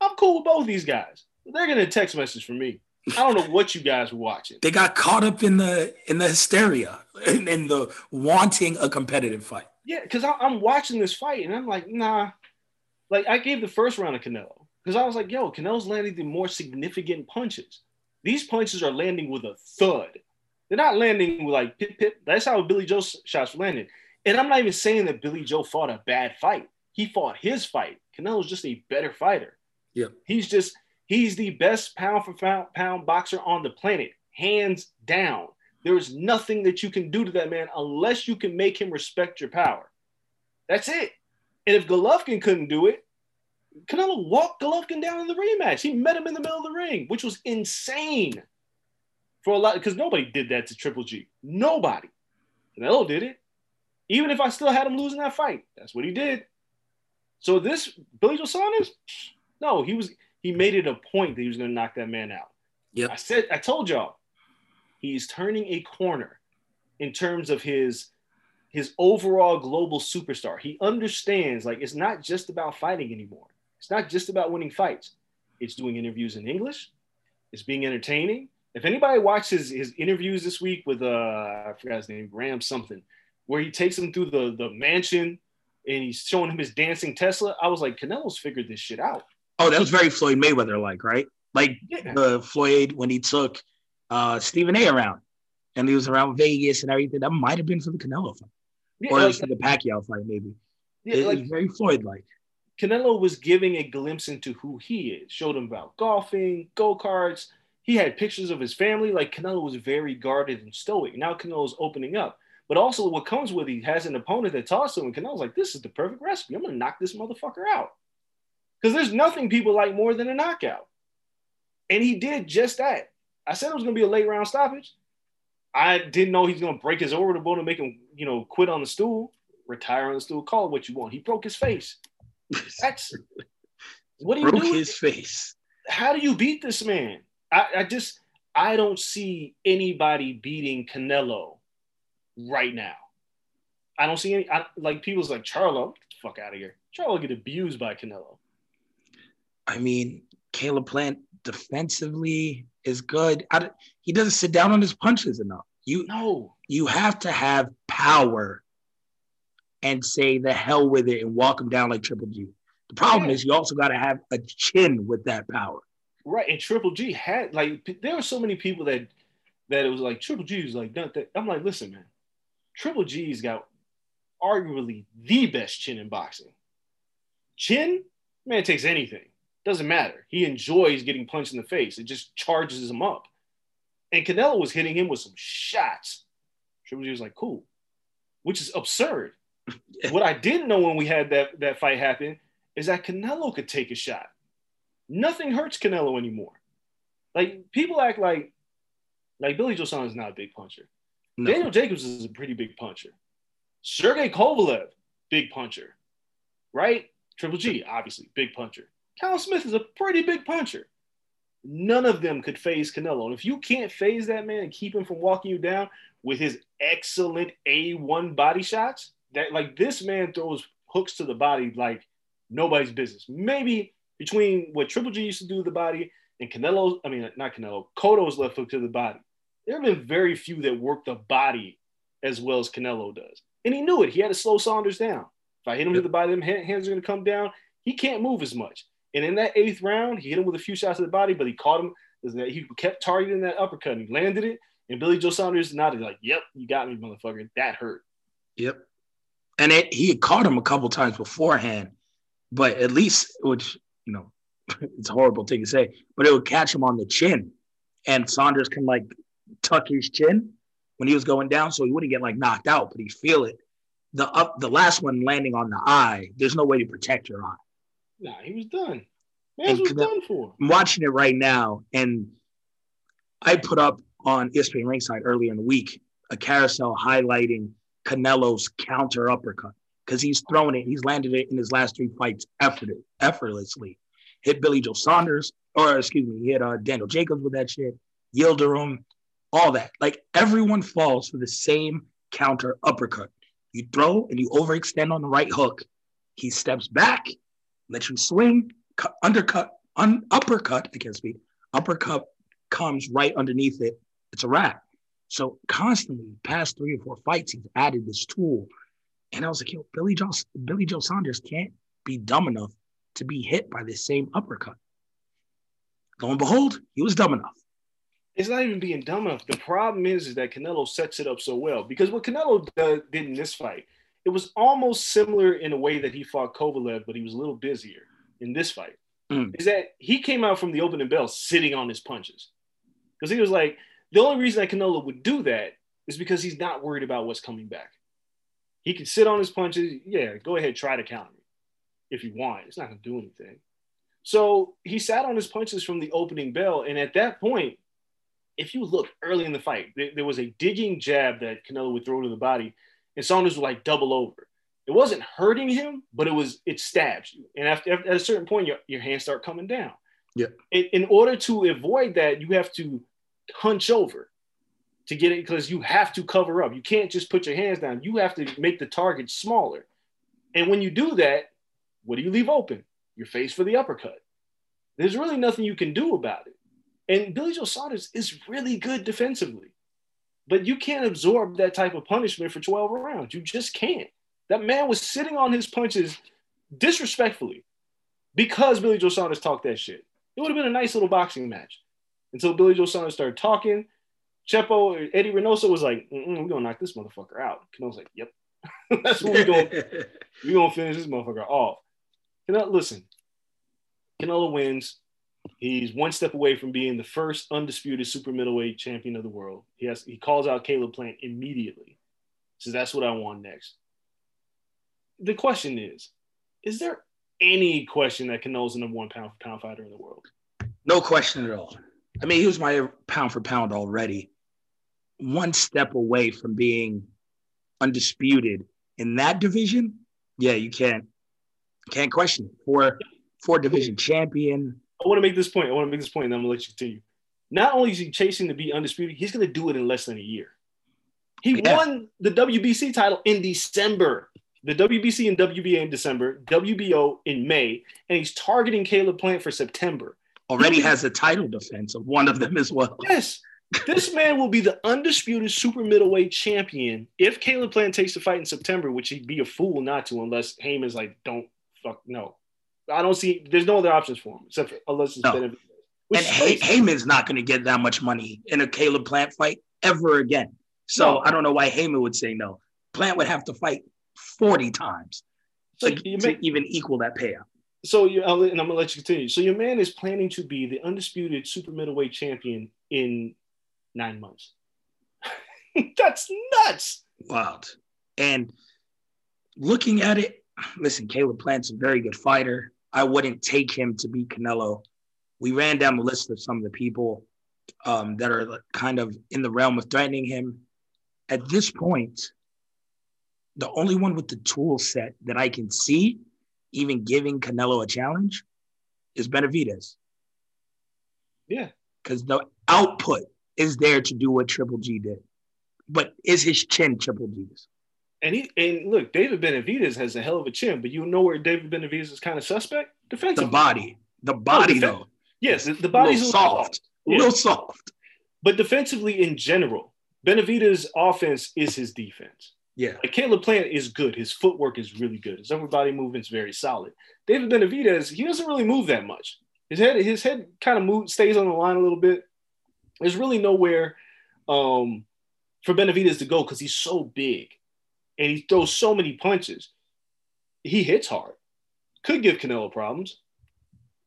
I'm cool with both these guys. They're gonna text message from me. I don't know what you guys were watching. They got caught up in the in the hysteria and in the wanting a competitive fight. Yeah, because I'm watching this fight and I'm like, nah. Like I gave the first round of Canelo because I was like, yo, Canelo's landing the more significant punches. These punches are landing with a thud. They're not landing with like pip pip. That's how Billy Joe's shots were landing. And I'm not even saying that Billy Joe fought a bad fight. He fought his fight. Canelo's just a better fighter. Yeah. He's just he's the best pound for pound, pound boxer on the planet, hands down. There is nothing that you can do to that man unless you can make him respect your power. That's it. And if Golovkin couldn't do it, Canelo walked Golovkin down in the rematch. He met him in the middle of the ring, which was insane for a lot because nobody did that to Triple G. Nobody. Canelo did it. Even if I still had him losing that fight, that's what he did. So this Billy Joe Saunders, no, he was he made it a point that he was going to knock that man out. Yeah, I said I told y'all he's turning a corner in terms of his his overall global superstar. He understands like it's not just about fighting anymore. It's not just about winning fights. It's doing interviews in English. It's being entertaining. If anybody watches his interviews this week with uh I forgot his name, Graham something, where he takes him through the the mansion and he's showing him his dancing Tesla, I was like, Canelo's figured this shit out. Oh, that was very Floyd Mayweather like, right? Like Yeah. the Floyd when he took uh Stephen A around and he was around Vegas and everything. That might have been for the Canelo fight. Yeah, Or like, for the Pacquiao fight, maybe. yeah, it like was very Floyd like. Canelo was giving a glimpse into who he is. Showed him about golfing, go karts. He had pictures of his family. Like Canelo was very guarded and stoic. Now Canelo's opening up. But also, what comes with he has an opponent that talks to him. And Canelo's like, "This is the perfect recipe. I'm gonna knock this motherfucker out." Because there's nothing people like more than a knockout. And he did just that. I said it was gonna be a late round stoppage. I didn't know he's gonna break his orbital bone and make him, you know, quit on the stool, retire on the stool, call it what you want. He broke his face. [laughs] That's what do you Broke do? his face. How do you beat this man? I, I just I don't see anybody beating Canelo right now. I don't see any I, like people's like Charlo, get the fuck out of here. Charlo get abused by Canelo. I mean, Caleb Plant defensively is good. I, he doesn't sit down on his punches enough. You No, you have to have power and say the hell with it and walk him down like Triple G. The problem Yeah. is you also got to have a chin with that power. right. And Triple G had like there were so many people that that it was like Triple G was like done that. I'm like, listen, man, Triple G's got arguably the best chin in boxing. Chin, man takes anything. Doesn't matter. He enjoys getting punched in the face. It just charges him up. And Canelo was hitting him with some shots. Triple G was like, cool, which is absurd. [laughs] what I didn't know when we had that, that fight happen is that Canelo could take a shot. Nothing hurts Canelo anymore. Like people act like like Billy Joe Saunders is not a big puncher. No. Daniel Jacobs is a pretty big puncher. Sergey Kovalev, big puncher. Right? Triple G, obviously, big puncher. Cal Smith is a pretty big puncher. None of them could phase Canelo. And if you can't phase that man and keep him from walking you down with his excellent A1 body shots, that like this man throws hooks to the body like nobody's business. Maybe between what Triple G used to do to the body and Canelo's, I mean, not Canelo, Cotto's left hook to the body. There have been very few that work the body as well as Canelo does. And he knew it. He had to slow Saunders down. If I hit him to the body, them hands are going to come down. He can't move as much. And in that eighth round, he hit him with a few shots to the body, but he caught him. He kept targeting that uppercut and he landed it. And Billy Joe Saunders nodded like, "Yep, you got me, motherfucker. That hurt." Yep. And it, he had caught him a couple times beforehand, but at least, which, you know, [laughs] it's a horrible thing to say, but it would catch him on the chin. And Saunders can like tuck his chin when he was going down so he wouldn't get like knocked out, but he'd feel it. The up the last one landing on the eye, there's no way to protect your eye. Nah, he was done. Man was done for. I'm watching it right now, and I put up on ESPN Ringside earlier in the week a carousel highlighting Canelo's counter uppercut because he's thrown it, he's landed it in his last three fights effort, effortlessly. Hit Billy Joe Saunders, or excuse me, he hit uh, Daniel Jacobs with that shit, Yildirim, all that. Like everyone falls for the same counter uppercut. You throw and you overextend on the right hook. He steps back, lets you swing, cut, undercut, un, uppercut. I can't speak. Uppercut comes right underneath it. It's a wrap. So constantly, past three or four fights, he's added this tool, and I was like, yo, Billy Joe, Billy Joe Saunders can't be dumb enough to be hit by this same uppercut. Lo and behold, he was dumb enough. It's not even being dumb enough. The problem is, is that Canelo sets it up so well because what Canelo did, did in this fight, it was almost similar in a way that he fought Kovalev, but he was a little busier in this fight. Mm. Is that he came out from the opening bell sitting on his punches because he was like, the only reason that Canelo would do that is because he's not worried about what's coming back. He can sit on his punches. Yeah, go ahead, try to counter me. if you want. It's not going to do anything. So he sat on his punches from the opening bell. And at that point, if you look early in the fight, there, there was a digging jab that Canelo would throw to the body, and Saunders would like double over. It wasn't hurting him, but it was it stabs you. And after, at a certain point, your, your hands start coming down. Yeah. In, in order to avoid that, you have to hunch over to get it because you have to cover up. You can't just put your hands down. You have to make the target smaller. And when you do that, what do you leave open? Your face for the uppercut. There's really nothing you can do about it. And Billy Joe Saunders is really good defensively, but you can't absorb that type of punishment for 12 rounds. You just can't. That man was sitting on his punches disrespectfully because Billy Joe Saunders talked that shit. It would have been a nice little boxing match until Billy Joe Saunders started talking. Chepo, Eddie Reynoso was like, we're gonna knock this motherfucker out. Canelo's like, yep. [laughs] That's what we're going [laughs] to we're gonna finish this motherfucker off. Canelo, listen, Canelo wins. He's one step away from being the first undisputed super middleweight champion of the world. He has he calls out Caleb Plant immediately. Says that's what I want next. The question is, is there any question that Canelo's the number one pound for pound fighter in the world? No question at all. I mean, he was my pound for pound already. One step away from being undisputed in that division. Yeah, you can't can't question it. For for division champion. I want to make this point. I want to make this point, and I'm gonna let you continue. Not only is he chasing to be undisputed, he's gonna do it in less than a year. He Yeah. won the WBC title in December. The WBC and WBA in December, WBO in May, and he's targeting Caleb Plant for September. Already has a title defense of one of them as well. Yes, this man will be the undisputed super middleweight champion if Caleb Plant takes the fight in September, which he'd be a fool not to unless Heyman's like, don't fuck no. I don't see. There's no other options for him except for, unless it's No. Which And Hay- Heyman's not going to get that much money in a Caleb Plant fight ever again. So No. I don't know why Heyman would say no. Plant would have to fight 40 times So to, you to even equal that payout. So you, I'll, and I'm gonna let you continue. So your man is planning to be the undisputed super middleweight champion in nine months. [laughs] That's nuts. Wild. And looking at it, listen, Caleb Plant's a very good fighter. I wouldn't take him to beat Canelo. We ran down the list of some of the people um, that are kind of in the realm of threatening him. At this point, the only one with the tool set that I can see even giving Canelo a challenge is Benavidez. Yeah. Because the output is there to do what Triple G did. But is his chin Triple G's? And he and look, David Benavidez has a hell of a chin, but you know where David Benavidez is kind of suspect? Defensively the body. The body, defen- though. Yes, the, the A body's a little soft. A Yeah. little soft. But defensively in general, Benavidez' offense is his defense. Yeah. Like Caleb Plant is good. His footwork is really good. His upper body movement's very solid. David Benavidez, he doesn't really move that much. His head, his head kind of moves, stays on the line a little bit. There's really nowhere um, for Benavidez to go because he's so big and he throws so many punches. He hits hard. Could give Canelo problems.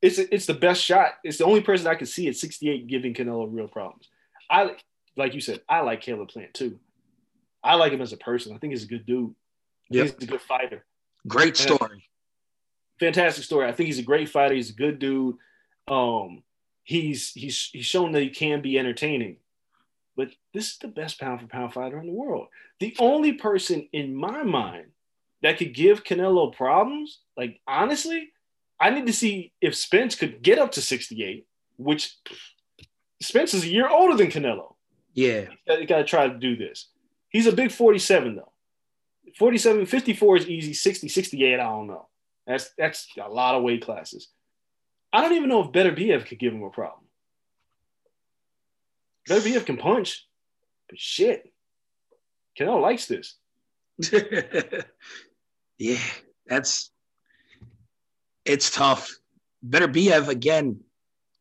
It's it's the best shot. It's the only person I can see at 68 giving Canelo real problems. I like you said, I like Caleb Plant too. I like him as a person. I think he's a good dude. Yep. He's a good fighter. Great story. Fantastic story. I think he's a great fighter. He's a good dude. Um, he's he's he's shown that he can be entertaining. But this is the best pound for pound fighter in the world. The only person in my mind that could give Canelo problems, like honestly, I need to see if Spence could get up to 68, which Spence is a year older than Canelo. Yeah. You got to try to do this. He's a big 47 though. 47, 54 is easy. 60, 68, I don't know. That's that's a lot of weight classes. I don't even know if Beterbiev could give him a problem. Beterbiev can punch, but shit. Canelo likes this. [laughs] yeah. That's it's tough. Beterbiev again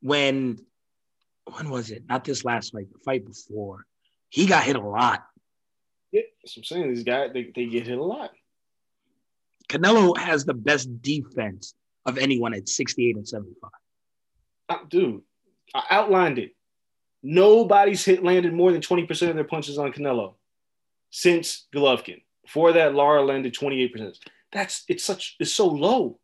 when when was it? Not this last fight, the fight before. He got hit a lot. Yeah, that's what I'm saying. These guys, they, they get hit a lot. Canelo has the best defense of anyone at 68 and 75. Uh, dude, I outlined it. Nobody's hit landed more than 20% of their punches on Canelo since Golovkin. Before that, Lara landed 28%. That's it's such it's so low.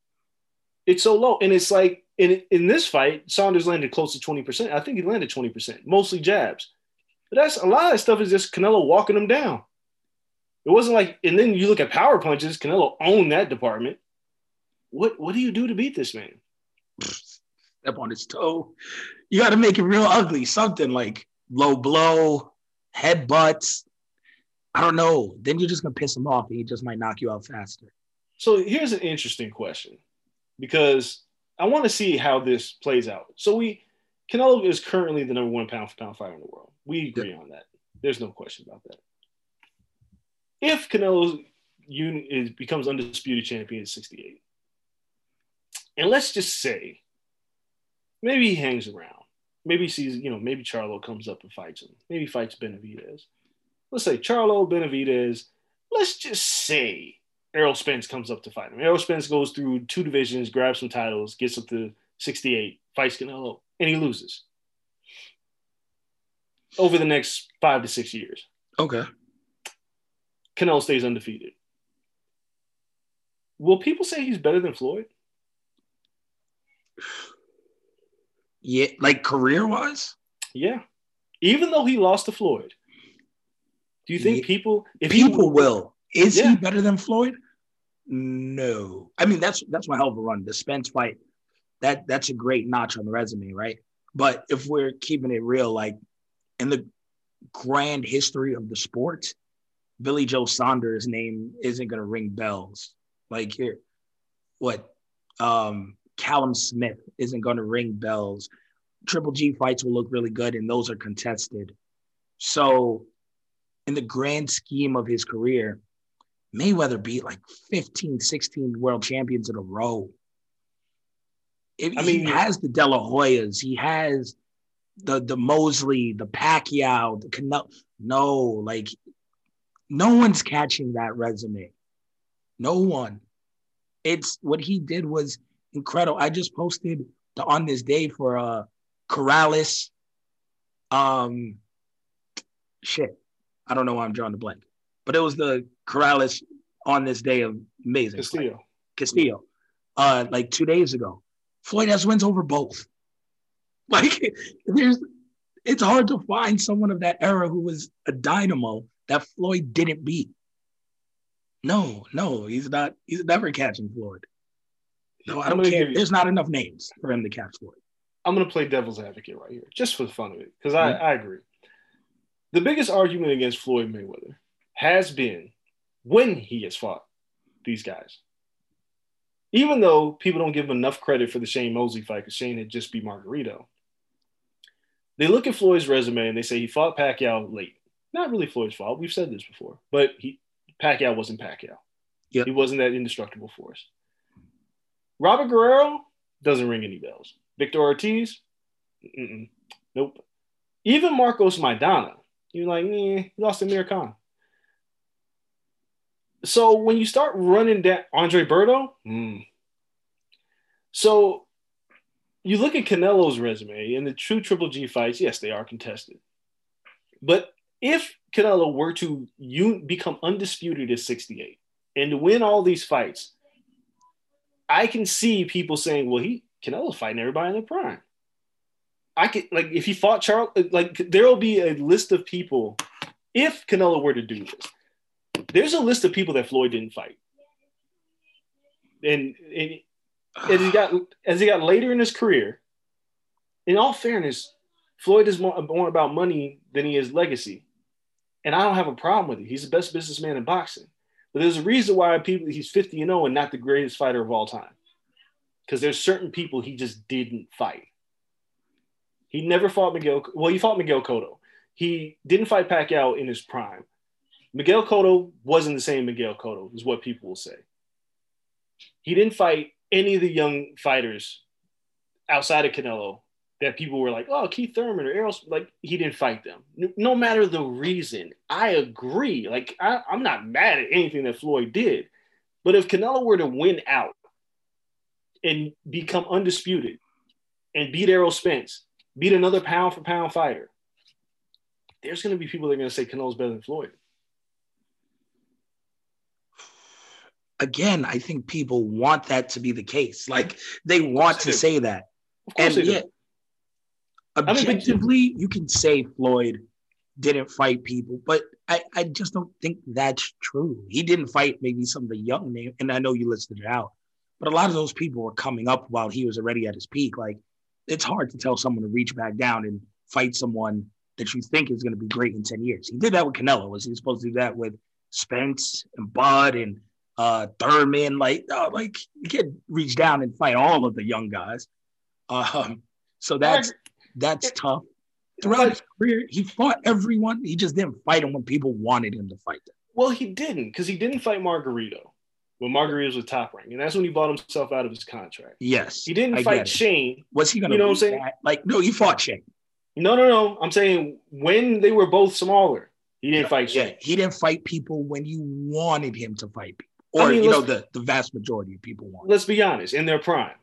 It's so low, and it's like in in this fight, Saunders landed close to twenty percent. I think he landed twenty percent, mostly jabs. But that's a lot of that stuff is just Canelo walking them down. It wasn't like, and then you look at power punches. Canelo owned that department. What what do you do to beat this man? Step on his toe. You got to make it real ugly. Something like low blow, headbutts. I don't know. Then you're just gonna piss him off, and he just might knock you out faster. So here's an interesting question because I want to see how this plays out. So we Canelo is currently the number one pound for pound fighter in the world. We agree on that. There's no question about that. If Canelo is, becomes undisputed champion at 68, and let's just say maybe he hangs around. Maybe sees, you know, maybe Charlo comes up and fights him. Maybe fights Benavidez. Let's say Charlo, Benavidez. Let's just say Errol Spence comes up to fight him. Errol Spence goes through two divisions, grabs some titles, gets up to 68, fights Canelo, and he loses over the next five to six years. Okay. Canelo stays undefeated. Will people say he's better than Floyd? Yeah, like career wise? Yeah. Even though he lost to Floyd. Do you think Yeah. people if People he, will. Is Yeah. he better than Floyd? No. I mean, that's that's my hell of a run. The Spence fight, that that's a great notch on the resume, right? But if we're keeping it real, like in the grand history of the sport, Billy Joe Saunders' name isn't gonna ring bells. Like here, what um Callum Smith isn't gonna ring bells. Triple G fights will look really good, and those are contested. So in the grand scheme of his career, Mayweather beat like 15, 16 world champions in a row. If I mean- he has the De La Hoyas, he has the the Mosley, the Pacquiao, the Canelo. No, like no one's catching that resume. No one. It's what he did was incredible. I just posted the on this day for uh Corrales. Um shit. I don't know why I'm drawing the blank. But it was the Corrales on this day of amazing. Castillo. Castillo, uh, like two days ago. Floyd has wins over both. [laughs] Like there's, it's hard to find someone of that era who was a dynamo that Floyd didn't beat. No, no, he's not. He's never catching Floyd. No, I don't care. you- There's not enough names for him to catch Floyd. I'm going to play devil's advocate right here, just for the fun of it, because I, Mhm. I agree. The biggest argument against Floyd Mayweather has been when he has fought these guys. Even though people don't give him enough credit for the Shane Mosley fight, because Shane had just beat Margarito, they look at Floyd's resume and they say he fought Pacquiao late. Not really Floyd's fault. We've said this before, but he Pacquiao wasn't Pacquiao. Yep. He wasn't that indestructible force. Robert Guerrero doesn't ring any bells. Victor Ortiz, Mm-mm. nope. Even Marcos Maidana, you're like, eh, he lost to Mir Khan. So when you start running that Andre Berto, hmm. so you look at Canelo's resume and the true Triple G fights, yes, they are contested. But if Canelo were to you become undisputed at 68 and to win all these fights, I can see people saying, well, he Canelo's fighting everybody in their prime. I could like if he fought Charles, like there'll be a list of people if Canelo were to do this. There's a list of people that Floyd didn't fight, and, and as he got as he got later in his career. In all fairness, Floyd is more, more about money than he is legacy, and I don't have a problem with it. He's the best businessman in boxing, but there's a reason why people he's 50 and 0 and not the greatest fighter of all time, because there's certain people he just didn't fight. He never fought Miguel. Well, he fought Miguel Cotto. He didn't fight Pacquiao in his prime. Miguel Cotto wasn't the same Miguel Cotto, is what people will say. He didn't fight any of the young fighters outside of Canelo that people were like, oh, Keith Thurman or Errol. Like, he didn't fight them. No, matter the reason. I agree. Like, I, I'm not mad at anything that Floyd did. But if Canelo were to win out and become undisputed and beat Errol Spence, beat another pound for pound fighter, there's going to be people that are going to say Canelo's better than Floyd. again, I think people want that to be the case. Like they want to say that. Of course And they do. yet, mean, but- objectively, you can say Floyd didn't fight people, but I, I just don't think that's true. He didn't fight maybe some of the young name, and I know you listed it out, but a lot of those people were coming up while he was already at his peak. Like it's hard to tell someone to reach back down and fight someone that you think is going to be great in 10 years. He did that with Canelo. Was he supposed to do that with Spence and Bud and uh Thurman? Like, uh, like you can't reach down and fight all of the young guys. Um, so that's that's tough. Throughout his career, he fought everyone. He just didn't fight them when people wanted him to fight them. Well, he didn't because he didn't fight Margarito when Margarito was top rank, and that's when he bought himself out of his contract. Yes, He didn't I fight. Shane. Was he gonna? You know what I'm saying? that? Like, no, he fought Shane. No, no, no. I'm saying when they were both smaller, he didn't fight Yeah, Shane. he didn't fight people when you wanted him to fight people, I or mean, you know, the the vast majority of people want. Let's be honest, in their prime.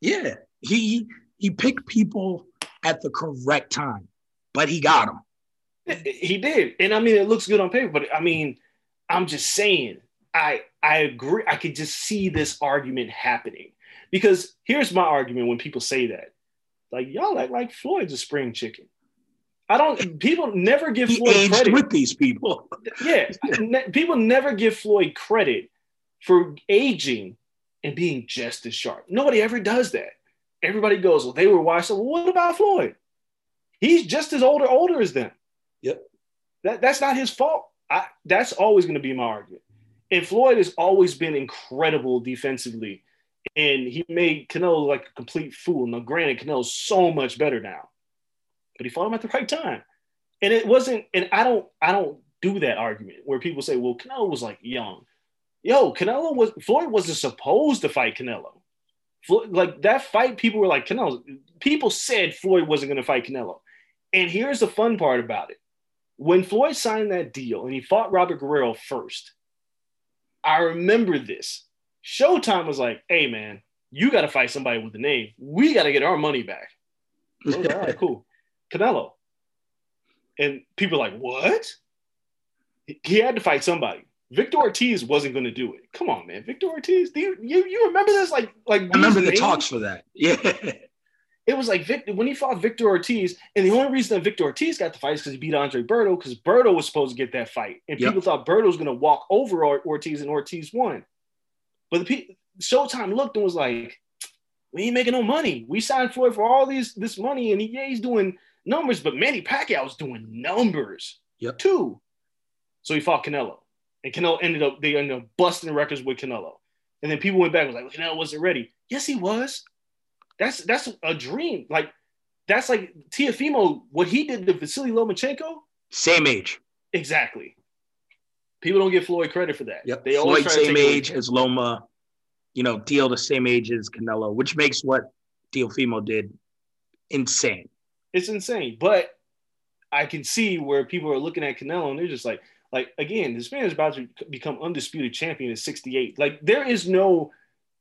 Yeah, he he picked people at the correct time, but he got him. He did, and I mean, it looks good on paper. But I mean, I'm just saying, I I agree. I could just see this argument happening because here's my argument when people say that, like y'all act like Floyd's a spring chicken. I don't. People never give He Floyd credit. with these people. yeah, people never give Floyd credit for aging and being just as sharp. Nobody ever does that. Everybody goes, well, they were washed. Well, what about Floyd? He's just as old or older as them. Yep. That, that's not his fault. I, that's always going to be my argument. And Floyd has always been incredible defensively. And he made Canelo like a complete fool. Now, granted, Canelo's so much better now, but he fought him at the right time. And it wasn't, and I don't, I don't do that argument where people say, well, Canelo was like young. Yo, Canelo was Floyd wasn't supposed to fight Canelo. Floyd, like that fight, people were like, Canelo, people said Floyd wasn't going to fight Canelo. And here's the fun part about it. When Floyd signed that deal and he fought Robert Guerrero first, I remember this. Showtime was like, hey, man, you got to fight somebody with a name. We got to get our money back. Like, all right, [laughs] cool. Canelo. And people like, what? He had to fight somebody. Victor Ortiz wasn't going to do it. Come on, man. Victor Ortiz, do you, you, you remember this? Like, like I remember these the talks for that. [laughs] Yeah, It was like Victor when he fought Victor Ortiz, and the only reason that Victor Ortiz got the fight is because he beat Andre Berto, because Berto was supposed to get that fight, and Yep. people thought Berto was going to walk over Ortiz, and Ortiz won. But the pe- Showtime looked and was like, "We ain't making no money. We signed Floyd for all these this money, and he, yeah, he's doing numbers, but Manny Pacquiao's doing numbers Yep. too." So he fought Canelo, and Canelo ended up they ended up busting records with Canelo, and then people went back and was like, "Canelo wasn't ready." Yes, he was. That's that's a dream. Like that's like Teofimo. What he did to Vasily Lomachenko. same age. Exactly. People don't give Floyd credit for that. Yep. They always Floyd same age as Loma. You know, Deal the same age as Canelo, which makes what Teofimo did insane. It's insane. But I can see where people are looking at Canelo and they're just like, like again, this man is about to become undisputed champion at 68. Like there is no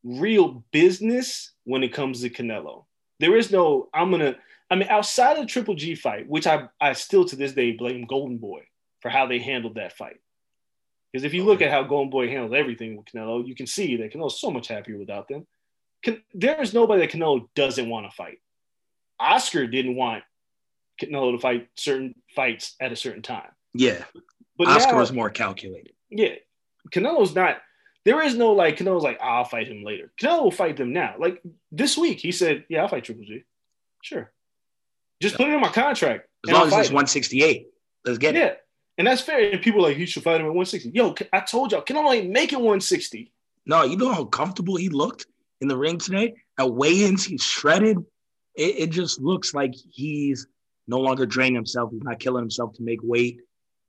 real business when it comes to Canelo. There is no, I'm gonna, I mean, outside of the Triple G fight, which I I still to this day blame Golden Boy for how they handled that fight. Because if you look at how Golden Boy handled everything with Canelo, you can see that Canelo's so much happier without them. Can, there is nobody that Canelo doesn't want to fight. Oscar didn't want Canelo to fight certain fights at a certain time. Yeah. But Oscar now, was more calculated. yeah, Canelo's not. There is no like Canelo's like I'll fight him later. Canelo will fight them now. Like this week, he said, "Yeah, I'll fight Triple G. Sure, just put it in my contract." As long I'll as it's him." 168. Let's get Yeah, it. and that's fair. And people are like he should fight him at 160. Yo, I told y'all, Canelo ain't making 160. No, you know how comfortable he looked in the ring today? At weigh-ins, he's shredded. It, it just looks like he's no longer draining himself. He's not killing himself to make weight.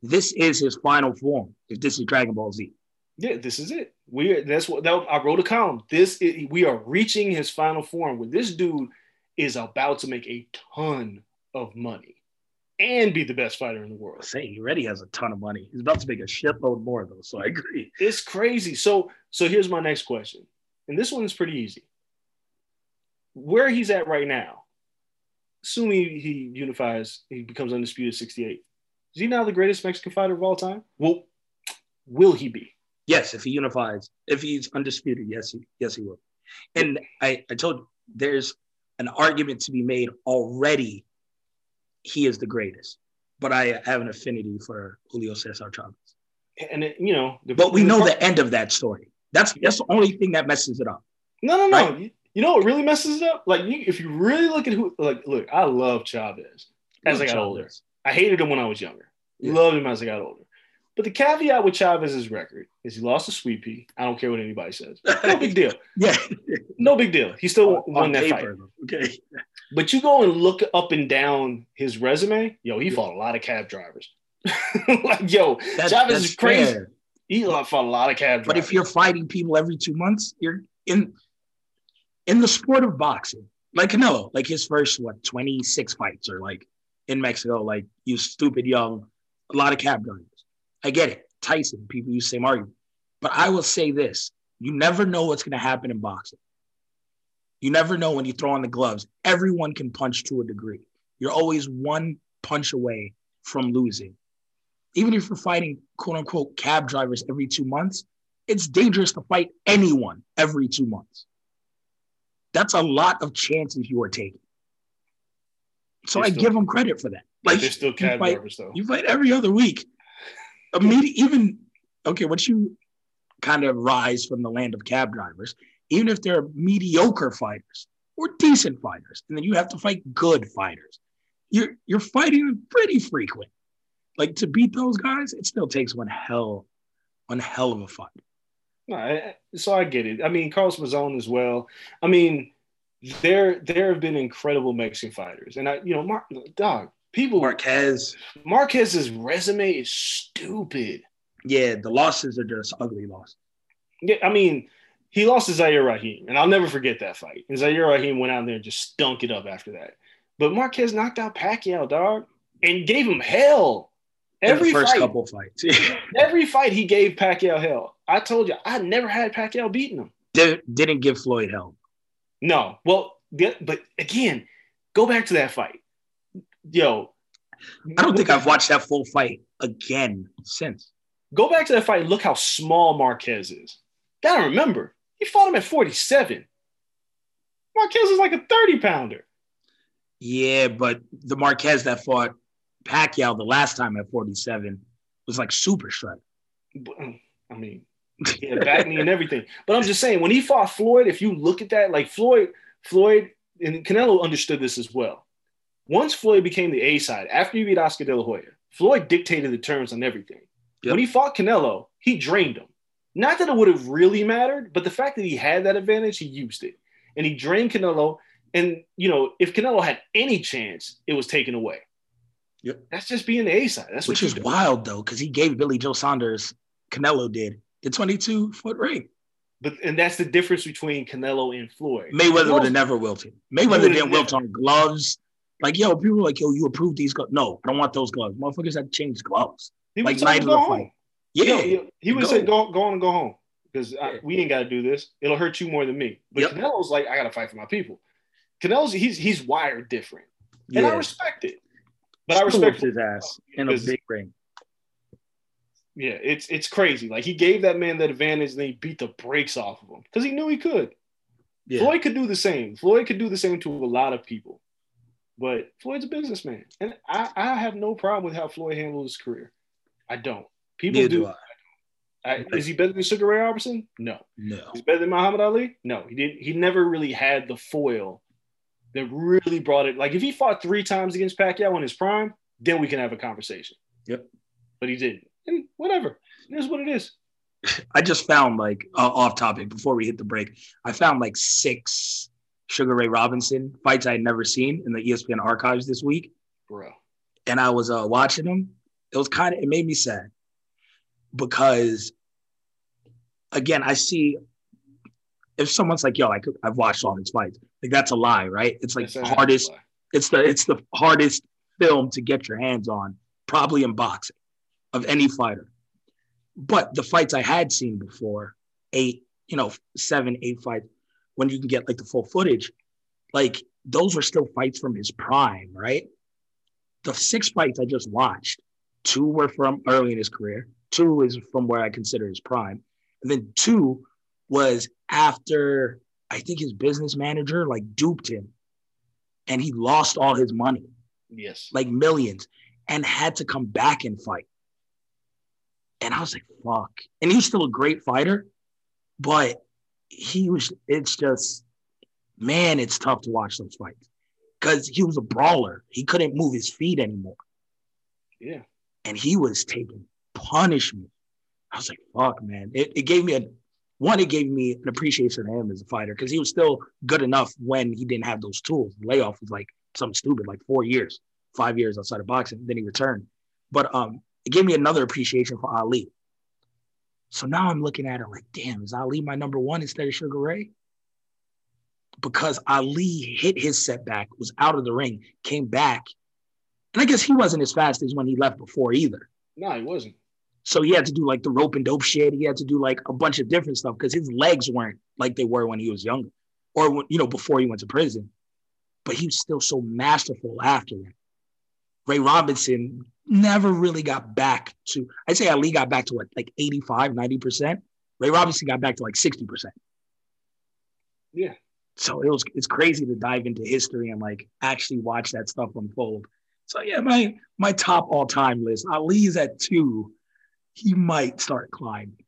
This is his final form. If this is Dragon Ball Z. Yeah, this is it. We that's what that, I wrote a column. This is, we are reaching his final form where this dude is about to make a ton of money and be the best fighter in the world. Say he already has a ton of money. He's about to make a shitload more though. So I agree. It's crazy. So so here's my next question. And this one is pretty easy. Where he's at right now, assuming he unifies, he becomes undisputed 68. Is he now the greatest Mexican fighter of all time? Well, will he be? Yes, if he unifies, if he's undisputed, yes, he, yes, he will. And I, I told you, there's an argument to be made already. He is the greatest, but I have an affinity for Julio Cesar Chavez. And it, you know, the, But we know the end of that story. That's that's the only thing that messes it up. No, no, no. Right? You, you know what really messes it up? Like, you, if you really look at who, like, look, I love Chavez as I got Chavez. older. I hated him when I was younger. Yeah. Loved him as I got older. But the caveat with Chavez's record is he lost a sweep I don't care what anybody says. No big deal. [laughs] Yeah, No big deal. He still won on that paper. fight. Okay. [laughs] But you go and look up and down his resume. Yo, he fought a lot of cab drivers. [laughs] like, yo, That- Chavez that's is crazy. fair. He fought a lot of cab drivers. But if you're fighting people every two months, you're in in the sport of boxing, like Canelo, like his first what 26 fights or like in Mexico, like you stupid young, a lot of cab drivers. I get it. Tyson, people use the same argument. But I will say this: you never know what's going to happen in boxing. You never know when you throw on the gloves. Everyone can punch to a degree. You're always one punch away from losing. Even if you're fighting quote unquote cab drivers every two months, it's dangerous to fight anyone every two months. That's a lot of chances you are taking. So I give them credit for that. Like they're still you cab fight- drivers, though. you fight every other week. Immediate, even okay, once you kind of rise from the land of cab drivers, even if they're mediocre fighters or decent fighters, and then you have to fight good fighters, you're you're fighting pretty frequent. Like to beat those guys, it still takes one hell, one hell of a fight. No, I, so I get it. I mean, Carlos Mazon as well. I mean, there there have been incredible Mexican fighters, and I, you know, Mar- dog people. Marquez, Marquez's resume is stupid. yeah, the losses are just ugly losses. Yeah, I mean, he lost to Zaire Rahim, and I'll never forget that fight. And Zaire Rahim went out there and just stunk it up after that. But Marquez knocked out Pacquiao, dog, and gave him hell. Every first fight, couple fights, [laughs] every fight he gave Pacquiao hell. I told you, I never had Pacquiao beating him. Did, didn't give Floyd hell. No. Well, but again, go back to that fight. Yo, I don't think I've watched that full fight again since. go back to that fight. and Look how small Marquez is. Gotta remember, he fought him at 47. Marquez is like a 30 pounder. Yeah, but the Marquez that fought Pacquiao the last time at 47 was like super shred. But, um, I mean, yeah, back knee and everything. But I'm just saying, when he fought Floyd, if you look at that, like Floyd, Floyd and Canelo understood this as well. Once Floyd became the A side, after he beat Oscar De La Hoya, Floyd dictated the terms on everything. Yep. When he fought Canelo, he drained him. Not that it would have really mattered, but the fact that he had that advantage, he used it. And he drained Canelo. And, you know, if Canelo had any chance, it was taken away. Yep. That's just being the A side. That's Which is you do. wild though, because he gave Billy Joe Saunders, Canelo did, the 22 foot ring. But and that's the difference between Canelo and Floyd. Mayweather would have never wilted. Mayweather didn't wilt on gloves. Like, yo, people were like, yo, you approved these gloves. No, I don't want those gloves. Motherfuckers had to change gloves. He like was like night go home. fight. Yeah. He would go. say, "Go, go on and go home," because Yeah. we ain't got to do this. It'll hurt you more than me. But Yep. Canelo's like, "I got to fight for my people." Canelo's he's he's wired different, and I respect it. But I respect his ass in a big ring. Yeah, it's it's crazy. Like he gave that man that advantage, and then he beat the brakes off of him because he knew he could. Yeah. Floyd could do the same. Floyd could do the same to a lot of people, but Floyd's a businessman, and I, I have no problem with how Floyd handled his career. I don't. People Neither do. do I. I, is he better than Sugar Ray Robinson? No. No. He's better than Muhammad Ali? No, he didn't. He never really had the foil that really brought it. Like if he fought three times against Pacquiao in his prime, then we can have a conversation. Yep. But he didn't, and whatever. It is what it is. [laughs] I just found like uh, off topic before we hit the break. I found like six Sugar Ray Robinson fights I had never seen in the ESPN archives this week, Bro. and I was uh, watching them. It was kind of it made me sad because again I see if someone's like yo I could I've watched all these fights like that's a lie right? It's like the hardest it's the it's the hardest film to get your hands on probably in boxing of any fighter but the fights i had seen before eight you know seven eight fights when you can get like the full footage like those were still fights from his prime right the six fights i just watched two were from early in his career two is from where i consider his prime And then two was after I think his business manager like duped him and he lost all his money, Yes. like millions, and had to come back and fight. And I was like, fuck. And he was still a great fighter, but he was, it's just, man, it's tough to watch those fights because he was a brawler. He couldn't move his feet anymore. Yeah. And he was taking punishment. I was like, fuck, man. It, it gave me a, one, it gave me an appreciation of him as a fighter because he was still good enough when he didn't have those tools. Layoff was like something stupid, like four years, five years outside of boxing. Then he returned. But um, it gave me another appreciation for Ali. So now I'm looking at it like, damn, is Ali my number one instead of Sugar Ray? Because Ali hit his setback, was out of the ring, came back. And I guess he wasn't as fast as when he left before either. No, he wasn't. So he had to do like the rope and dope shit. He had to do like a bunch of different stuff because his legs weren't like they were when he was younger or, you know, before he went to prison. But he was still so masterful after that. Ray Robinson never really got back to, I'd say Ali got back to what, like 85, 90%. Ray Robinson got back to like 60%. Yeah. So it was, it's crazy to dive into history and like actually watch that stuff unfold. So yeah, my, my top all time list, Ali's at two. He might start climbing.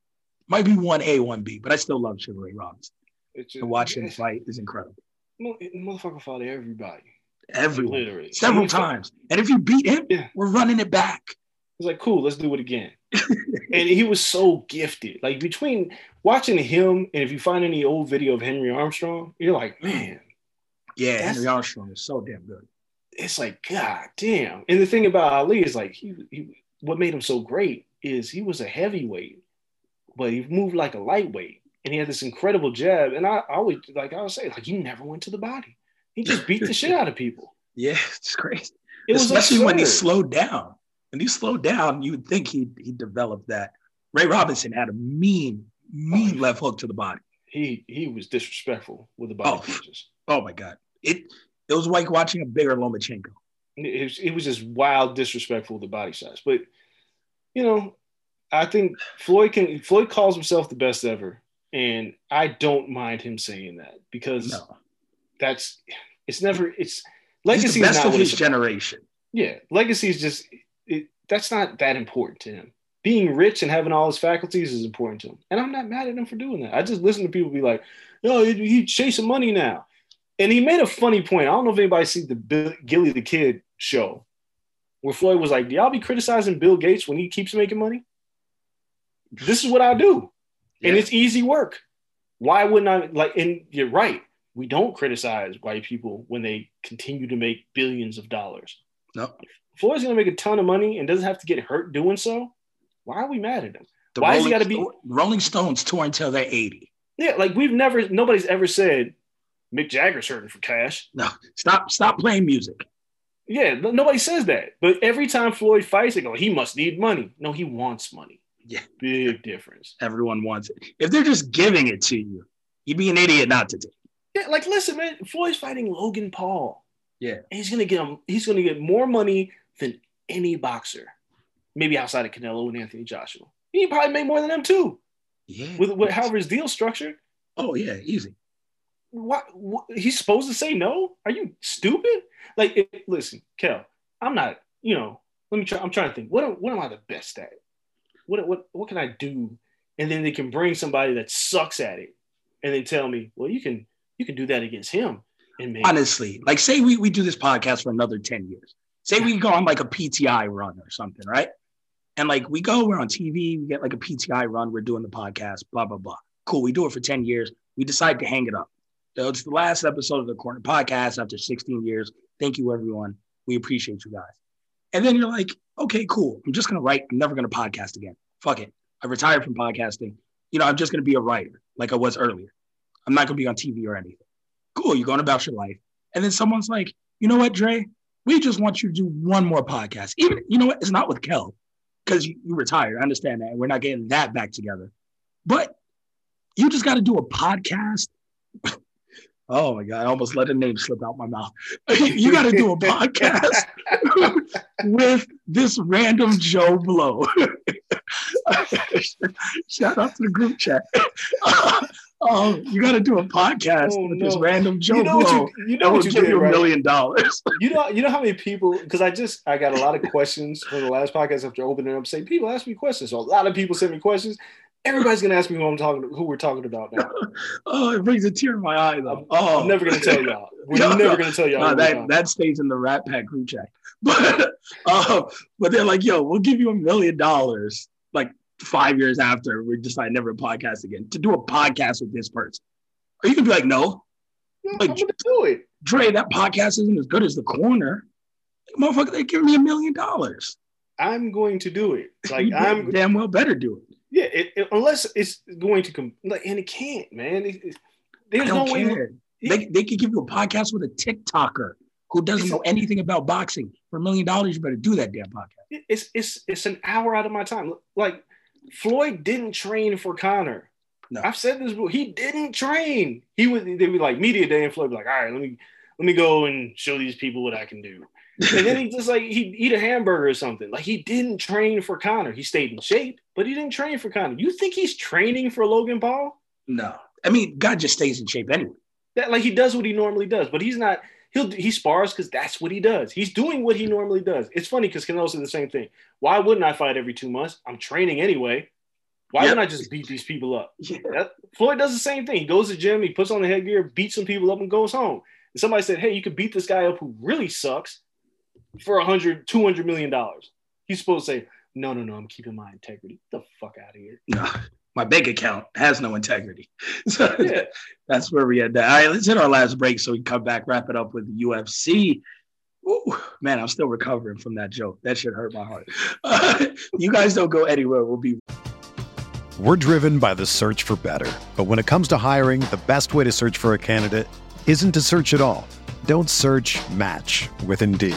Might be one A, one B, but I still love Sugar Ray Robinson. It's To watch him fight is incredible. Motherfucker fought everybody. Everyone, Literally. several times. And if you beat him, Yeah. we're running it back. It's like, cool, let's do it again. [laughs] and he was so gifted. Like between watching him and if you find any old video of Henry Armstrong, you're like, man, Yeah, Henry Armstrong is so damn good. it's like, God damn. And the thing about Ali is like he, he what made him so great is he was a heavyweight, but he moved like a lightweight. And he had this incredible jab. And I, I always like I would say, like he never went to the body. He just beat the shit out of people. [laughs] Yeah, it's crazy. It was Especially when he slowed down. When he slowed down, you would think he he developed that. Ray Robinson had a mean, mean Oh, left hook to the body. he he was disrespectful with the body Oh. punches. Oh my god, it it was like watching a bigger Lomachenko. It was, it was just wild disrespectful with the body size. But you know, I think Floyd can Floyd calls himself the best ever, and I don't mind him saying that because No, that's it's never it's legacy best not of his generation. yeah legacy is just it, that's not that important to him. Being rich and having all his faculties is important to him, and I'm not mad at him for doing that. I just listen to people be like, "No, he, he's chasing money now," and he made a funny point. I don't know if anybody seen the Bill, Gillie da Kid show, where Floyd was like, "Do y'all be criticizing Bill Gates when he keeps making money?" This is what I do, and it's easy work. Why wouldn't I like? And you're right. We don't criticize white people when they continue to make billions of dollars. No, Floyd's gonna make a ton of money and doesn't have to get hurt doing so. Why are we mad at him? the Why has he Rolling gotta be- Rolling Stones tour until they're eighty. Yeah, like we've never, nobody's ever said Mick Jagger's hurting for cash. No, stop stop playing music. Yeah, nobody says that. But every time Floyd fights, they go, he must need money. No, he wants money. Yeah. Big difference. Everyone wants it. If they're just giving it to you, you'd be an idiot not to take. Yeah, like listen, man, Floyd's fighting Logan Paul. Yeah. And he's gonna get him, he's gonna get more money than any boxer. Maybe outside of Canelo and Anthony Joshua. He probably made more than them too. Yeah. With, with however his deal structured. Oh yeah, easy. what, what he's supposed to say no? Are you stupid? Like, it, listen, Kel, I'm not. You know, let me try. I'm trying to think. What am, what am I the best at? What what what can I do? And then they can bring somebody that sucks at it, and then tell me, well, you can you can do that against him. Honestly, like say we, we do this podcast for another 10 years. Say we go on like a PTI run or something, right? And like we go, we're on TV, we get like a PTI run, we're doing the podcast, blah, blah, blah. Cool. We do it for 10 years. We decide to hang it up. So it's the last episode of the Corner Podcast after 16 years. Thank you, everyone. We appreciate you guys. And then you're like, okay, cool. I'm just going to write. I'm never going to podcast again. Fuck it. I retired from podcasting. You know, I'm just going to be a writer like I was earlier. I'm not going to be on TV or anything. Cool. You're going about your life. And then someone's like, you know what, Dre? We just want you to do one more podcast. Even, you know what? It's not with Kel because you, you retired. I understand that. We're not getting that back together. But you just got to do a podcast. [laughs] oh my God. I almost let a name slip out my mouth. [laughs] you got to do a podcast [laughs] with this random Joe Blow. Shout out to the group chat. Oh, you got to do a podcast Oh, with this random Joe You know what Blow. you, you know what you give did, you a million dollars. [laughs] You know, you know how many people? Because I just I got a lot of questions from the last podcast after opening up. Saying people ask me questions, so a lot of people send me questions. Everybody's gonna ask me who I'm talking, who we're talking about now. [laughs] Oh, it brings a tear in my eye, though. I'm, Oh, I'm never gonna tell y'all. [laughs] We're No, never gonna tell y'all. No, that that stays in the Rat Pack group chat. But uh, but they're like, yo, we'll give you a million dollars, like five years after we decide never to podcast again, to do a podcast with this person. Are you gonna be like, no, about. like- I'm gonna do it. Dre, that podcast isn't as good as the corner. Motherfucker, they give me a million dollars. I'm going to do it. [laughs] Like I'm, damn well better do it. yeah. It, it- unless it's going to come, like, and it can't, man. It, there's no don't way. care. They, they could give you a podcast with a TikToker who doesn't know anything about boxing. For a million dollars, you better do that damn podcast. It's it's it's an hour out of my time. Like Floyd didn't train for Conor. No. I've said this before. He didn't train. He would they would be like media day and Floyd be like, all right, let me let me go and show these people what I can do. And then he just like he'd eat a hamburger or something. Like he didn't train for Conor. He stayed in shape, but he didn't train for Conor. You think he's training for Logan Paul? No. I mean, God just stays in shape anyway. That like he does what he normally does, but he's not. He'll he spars because that's what he does. He's doing what he normally does. It's funny because Canelo said the same thing. Why wouldn't I fight every two months? I'm training anyway. Why Yep. wouldn't I just beat these people up? Yeah. That- Floyd does the same thing. He goes to the gym, he puts on the headgear, beats some people up, and goes home. And somebody said, Hey, you could beat this guy up who really sucks for a hundred, two hundred million dollars. He's supposed to say, No, no, no, I'm keeping my integrity. Get the fuck out of here. [laughs] No. My bank account has no integrity. [laughs] So Yeah. that's where we end that. All right, let's hit our last break so we can come back, wrap it up with UFC. Woo, man, I'm still recovering from that joke. That should hurt my heart. [laughs] you guys don't go anywhere. We'll be We're driven by the search for better. But when it comes to hiring, the best way to search for a candidate isn't to search at all. Don't search match with Indeed.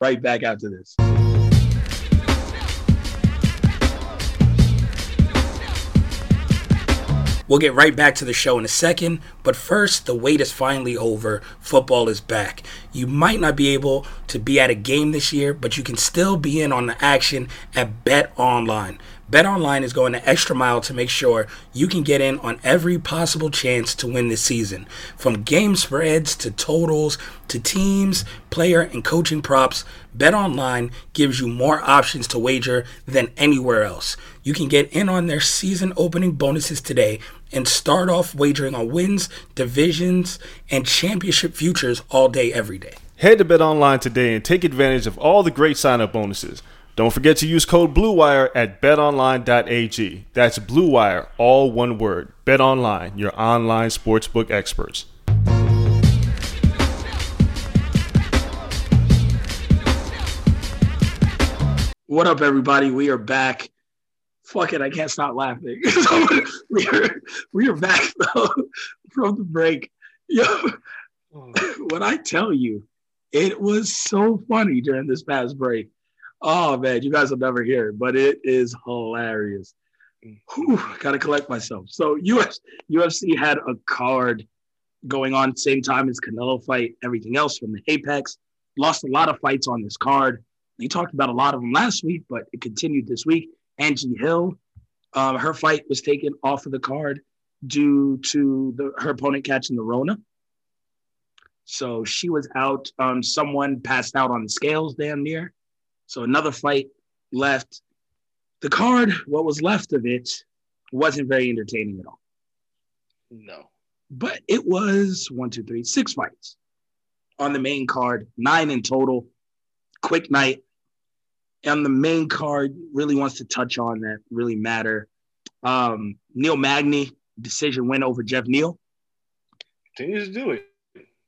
Right back after this. We'll get right back to the show in a second, but first, the wait is finally over. Football is back. You might not be able to be at a game this year, but you can still be in on the action at Bet Online. Bet Online is going the extra mile to make sure you can get in on every possible chance to win this season. From game spreads to totals to teams, player, and coaching props, Bet Online gives you more options to wager than anywhere else. You can get in on their season opening bonuses today and start off wagering on wins, divisions, and championship futures all day, every day. Head to Bet Online today and take advantage of all the great sign-up bonuses. Don't forget to use code BLUEWIRE at betonline.ag. That's BLUEWIRE, all one word. Bet Online, your online sportsbook experts. What up, everybody? We are back. Fuck it, I can't stop laughing. [laughs] we are we are back [laughs] though, from the break. Yo, oh. [laughs] when I tell you, it was so funny during this past break. Oh man, you guys will never hear it, but it is hilarious. Whew, gotta collect myself. So US, UFC had a card going on same time as Canelo fight, everything else from the Apex. Lost a lot of fights on this card. We talked about a lot of them last week, but it continued this week. Angie Hill, um, her fight was taken off of the card due to the, her opponent catching the Rona. So she was out. Um, someone passed out on the scales damn near. So another fight left. The card, what was left of it, wasn't very entertaining at all. No. But it was one, two, three, six fights on the main card, nine in total. Quick night. On the main card, really wants to touch on that really matter. Um, Neil Magny, decision win over Jeff Neal. Continues to do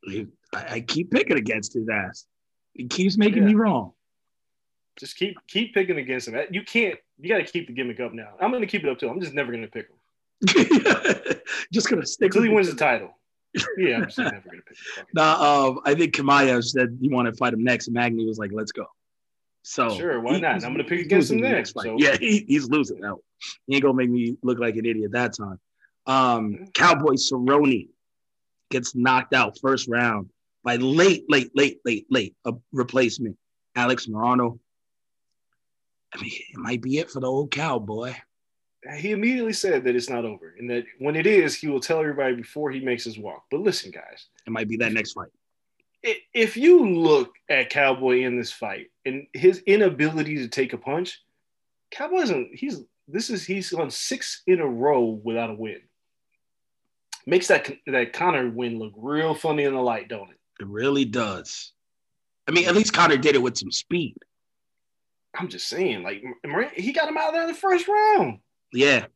it. I, I keep picking against his ass. He keeps making Yeah. me wrong. Just keep keep picking against him. You can't. You got to keep the gimmick up now. I'm going to keep it up too. I'm just never going to pick him [laughs] Just gonna stick until he wins the title. Yeah, I'm just [laughs] never going to pick him. Nah, um, I think Kamaya said he wanted to fight him next, and Magny was like, "Let's go." So Sure, why not? I'm gonna pick against him next so- Yeah, he, he's losing now. He ain't gonna make me look like an idiot that time. Um, Cowboy Cerrone gets knocked out first round by late, late, late, late, late a replacement, Alex Morono. I mean, it might be it for the old cowboy. He immediately said that it's not over, and that when it is, he will tell everybody before he makes his walk. But listen, guys, It might be that next fight. if you look at Cowboy in this fight and his inability to take a punch, Cowboy isn't. He's this is he's on six in a row without a win. Makes that that Conor win look real funny in the light, don't it? It really does. I mean, at least Conor did it with some speed. I'm just saying, like he got him out of there in the first round. Yeah.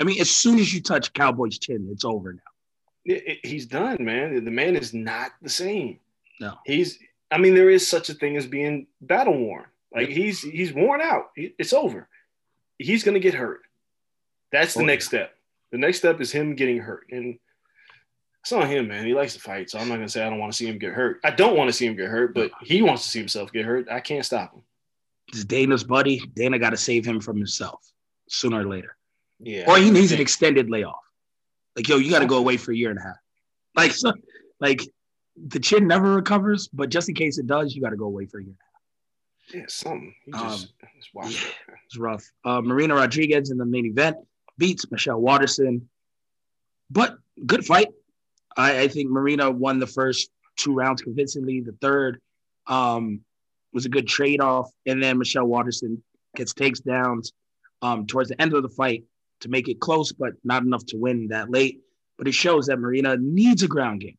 I mean, as soon as you touch Cowboy's chin, it's over now. It- it- he's done, man. The man is not the same. No. He's. I mean, there is such a thing as being battle worn. Like he's he's worn out. It's over. He's gonna get hurt. That's the Oh, next step. The next step is him getting hurt, and it's on him, man. He likes to fight, so I'm not gonna say I don't want to see him get hurt. I don't want to see him get hurt, but he wants to see himself get hurt. I can't stop him. It's Dana's buddy. Dana got to save him from himself sooner or later. Yeah. Or he needs an extended layoff. Like, yo, you got to go away for a year and a half. Like, so, [laughs] like the chin never recovers, but just in case it does, you got to go away for a year. yeah, something. He just, just watch yeah. it. man. It's rough. Uh, Marina Rodriguez in the main event beats Michelle Waterson, but good fight. I, I think Marina won the first two rounds convincingly. The third um, was a good trade off, and then Michelle Waterson gets takes downs um, towards the end of the fight to make it close, but not enough to win that late. But it shows that Marina needs a ground game.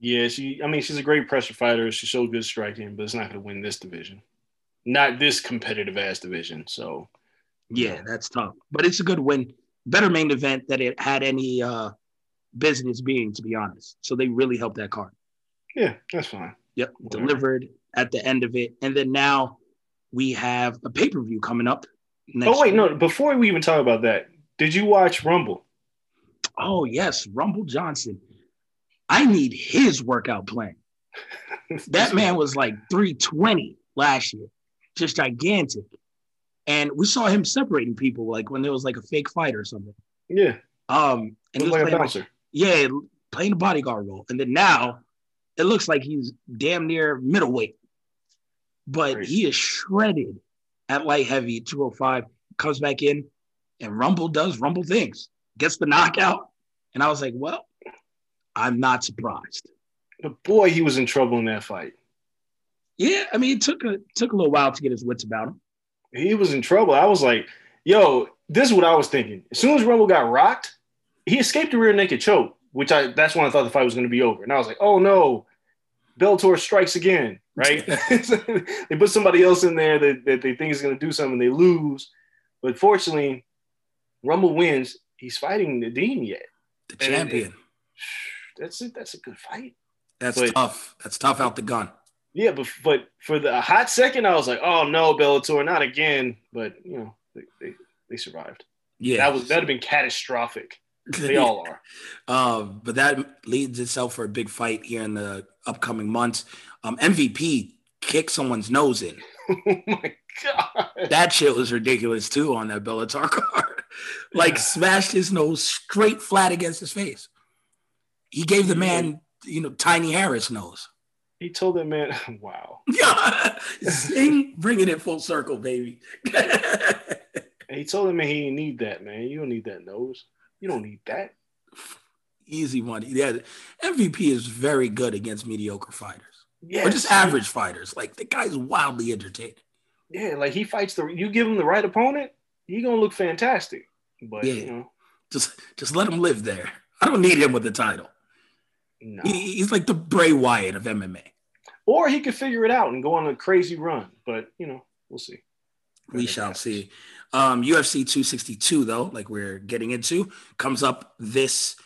Yeah, she. I mean, she's a great pressure fighter. She showed good striking, but it's not going to win this division. Not this competitive ass division. So Yeah, that's tough, but it's a good win. Better main event that it had any uh, business being, to be honest. So they really helped that card. yeah, that's fine. Yep, Whatever. delivered at the end of it, and then now we have a pay per view coming up. Next Oh wait, no. Before we even talk about that, did you watch Rumble? Oh yes, Rumble Johnson. I need his workout plan. [laughs] That man was like 320 last year, just gigantic. And we saw him separating people like when there was like a fake fight or something. Yeah, Um, and he was like a playing like, yeah, playing the bodyguard role. And then now it looks like he's damn near middleweight. But Crazy. he is shredded at light heavy 205, comes back in, and Rumble does Rumble things, gets the knockout. And I was like, well, I'm not surprised. But boy, he was in trouble in that fight. Yeah, I mean, it took a took a little while to get his wits about him. He was in trouble. I was like, yo, this is what I was thinking. As soon as Rumble got rocked, he escaped the rear naked choke, which I that's when I thought the fight was going to be over. And I was like, oh no, Bellator strikes again, right? [laughs] [laughs] they put somebody else in there that, that they think is going to do something, they lose. But fortunately, Rumble wins. He's fighting Nadine yet. The And it- champion. [sighs] That's it. That's a good fight. That's but- tough. That's tough out the gun. Yeah, but but for the hot second, I was like, oh no, Bellator, not again. But you know, they they, they survived. Yeah. That was that'd have been catastrophic. They [laughs] all are. Um, but that leads itself for a big fight here in the upcoming months. Um, MVP kicked someone's nose in. [laughs] oh my god. That shit was ridiculous too on that Bellator [laughs] card. like smashed his nose straight flat against his face. He gave the man, you know, Tiny Harris nose. He told that man, wow. Yeah, Zing, bringing it full circle, baby. He told him man, he didn't need that, man. You don't need that nose. You don't need that. Easy money. Yeah, MVP is very good against mediocre fighters Yeah. or just average fighters. Like the guy's wildly entertaining. yeah, like he fights the you give him the right opponent, he gonna look fantastic. But Yeah. you know, Just just let him live there. I don't need him with the title. no. He, he's like the Bray Wyatt of MMA. Or he could figure it out and go on a crazy run. But you know, we'll see. We shall happens. see. Um, UFC 262, though, like we're getting into, comes up this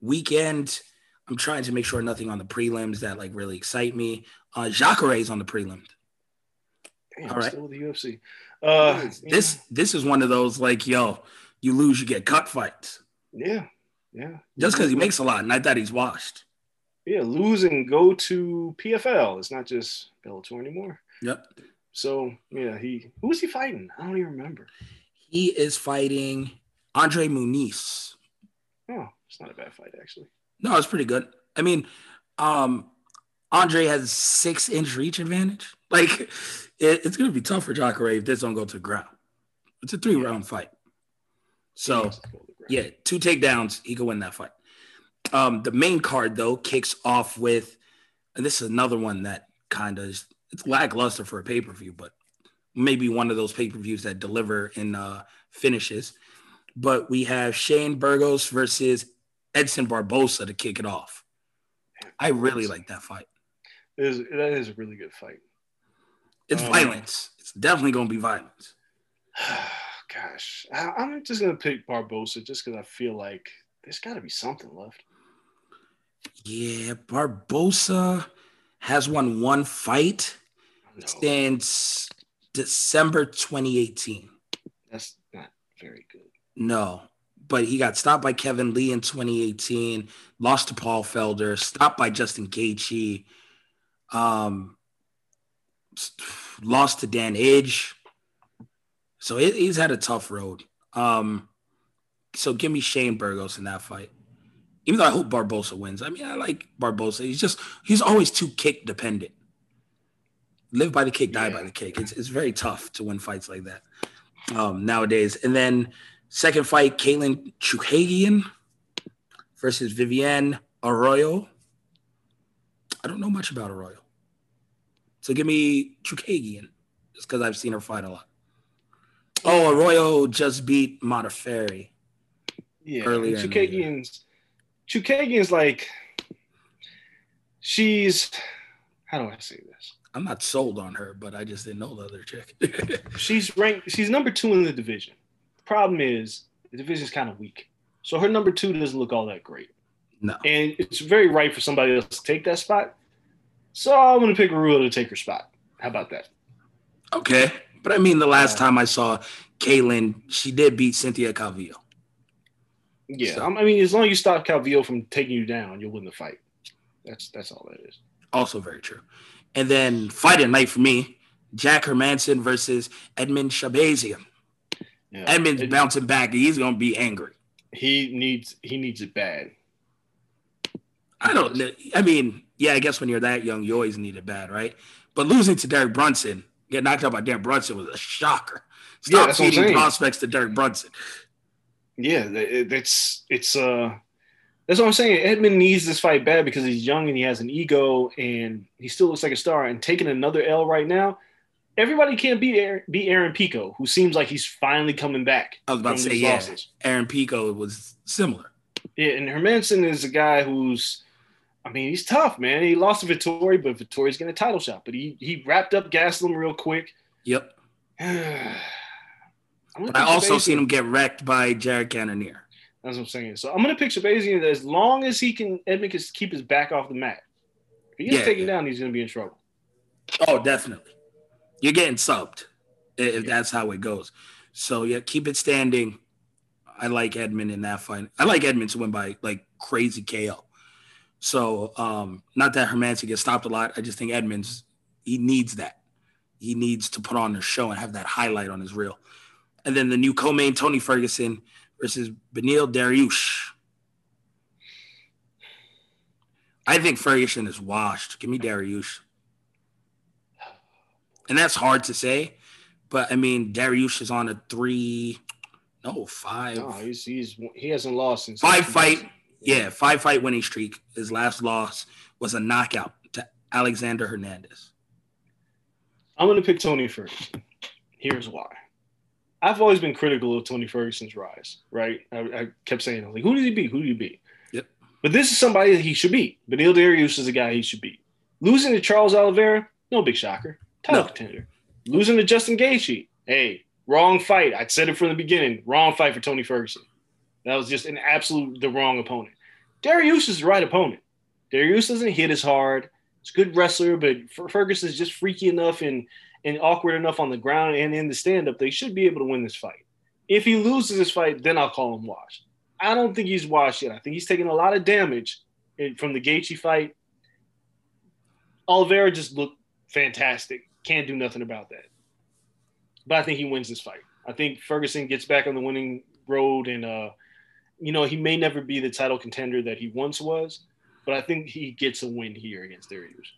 weekend. I'm trying to make sure nothing on the prelims that like really excite me. Uh, Jacare is on the prelim. Damn, All right. still with the UFC. Uh, This this is one of those like, yo, you lose, you get cut fights. yeah, yeah. Just because he makes a lot, and I thought he's washed. yeah, lose and go to PFL. It's not just Bellator anymore. Yep. So yeah, he who was he fighting? I don't even remember. He is fighting Andre Muniz. Oh, it's not a bad fight actually. No, it's pretty good. I mean, um, Andre has six inch reach advantage. [laughs] Like, it, it's gonna be tough for Jacare if this don't go to the ground. It's a three round fight. So He needs to go to the ground. yeah, two takedowns, he could win that fight. Um, the main card though kicks off with, and this is another one that kind of is it's lackluster for a pay per view, but maybe one of those pay per views that deliver in uh, finishes. But we have Shane Burgos versus Edson Barbosa to kick it off. I really like that fight. It is, that is a really good fight. It's Um, violence. It's definitely going to be violence. [sighs] Gosh, I, I'm just gonna pick Barbosa just because I feel like there's got to be something left. Yeah, Barbosa has won one fight No, since December 2018. that's not very good. No, but he got stopped by Kevin Lee in 2018, lost to Paul Felder, stopped by Justin Gaethje, um, lost to Dan Ige. So he- he's had a tough road. Um, so give me Shane Burgos in that fight. Even though I hope Barbosa wins. I mean, I like Barbosa. He's just he's always too kick dependent. Live by the kick, die by the kick. It's it's very tough to win fights like that um, nowadays. And then second fight, Katlyn Chookagian versus Viviane Arroyo. I don't know much about Arroyo. So give me Chukagian, just because I've seen her fight a lot. Oh, Arroyo just beat Modafferi. Yeah, Earlier and in the year. Chookagian's Chookagian's like she's how do I say this? I'm not sold on her, but I just didn't know the other chick. [laughs] She's ranked. She's number two in the division. Problem is the division's kind of weak, so her number two doesn't look all that great, no. and it's very right for somebody else to take that spot. So I'm gonna pick Arroyo to take her spot. How about that? Okay. But I mean, the last Uh, time I saw Katlyn, she did beat Cynthia Calvillo. Yeah, So- I'm- mean, as long as you stop Calvillo from taking you down, you'll win the fight. That's that's all that is. Also very true. And then fight at night for me, Jack Hermansson versus Edmund Shahbazyan. Yeah. Edmund's It- bouncing back. He's going to be angry. he needs he needs it bad. I don't know. I mean, yeah, I guess when you're that young, you always need it bad, right? But losing to Derek Brunson, get knocked out by Derek Brunson was a shocker. Stop that's feeding prospects to Derek Brunson. Yeah, th- it- it's uh that's what I'm saying. Edmund needs this fight bad because he's young and he has an ego and he still looks like a star. And taking another L right now, everybody can't beat Aaron, beat Aaron Pico, who seems like he's finally coming back. I was about to say, yeah, losses. Aaron Pico was similar. Yeah, and Hermansson is a guy who's, I mean, he's tough, man. He lost to Vettori, but Vettori's getting a title shot. But he he wrapped up Gastelum real quick. Yep. [sighs] [sighs] [sighs] But I also seen him get wrecked by Jared Cannonier. That's what I'm saying. So I'm gonna pick Shahbazyan as long as he can Edmund can keep his back off the mat. If he gets Yeah. taken down, he's gonna be in trouble. Oh, definitely. You're getting subbed if that's how it goes. So yeah, keep it standing. I like Edmund in that fight. I like Edmund to win by like crazy KO. So um, not that Hermansson gets stopped a lot. I just think Edmonds he needs that. He needs to put on the show and have that highlight on his reel. And then the new co-main Tony Ferguson versus Beneil Dariush. I think Ferguson is washed. Give me Dariush. And that's hard to say, but I mean Dariush is on a three, no five, No, he's he's he hasn't lost since five fight, yeah, five fight winning streak. His last loss was a knockout to Alexander Hernandez. I'm gonna pick Tony first. Here's why. I've always been critical of Tony Ferguson's rise, right? I, I kept saying, I like, who did he beat? Who did he beat? Yep. But this is somebody that he should beat. Beneil Dariush is a guy he should beat. Losing to Charles Oliveira, no big shocker. Title No. contender. Losing to Justin Gaethje, hey, wrong fight. I said it from the beginning. Wrong fight for Tony Ferguson. That was just an absolute the wrong opponent. Dariush is the right opponent. Dariush doesn't hit as hard. He's a good wrestler, but Fer- Ferguson's just freaky enough and and awkward enough on the ground and in the stand up. They should be able to win this fight. If he loses this fight, then I'll call him washed. I don't think he's washed yet. I think he's taking a lot of damage from the Gaethje fight. Oliveira just looked fantastic. Can't do nothing about that. But I think he wins this fight. I think Ferguson gets back on the winning road, and uh, you know he may never be the title contender that he once was, but I think he gets a win here against Dariush.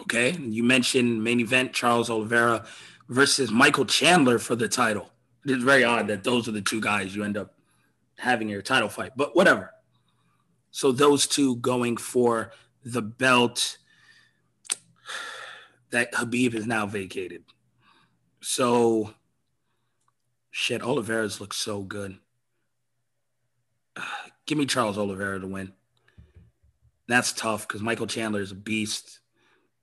Okay. You mentioned main event Charles Oliveira versus Michael Chandler for the title. It's very odd that those are the two guys you end up having your title fight, but whatever. So those two going for the belt that Khabib has now vacated. So shit, Oliveira's looks so good. [sighs] Give me Charles Oliveira to win. That's tough because Michael Chandler is a beast,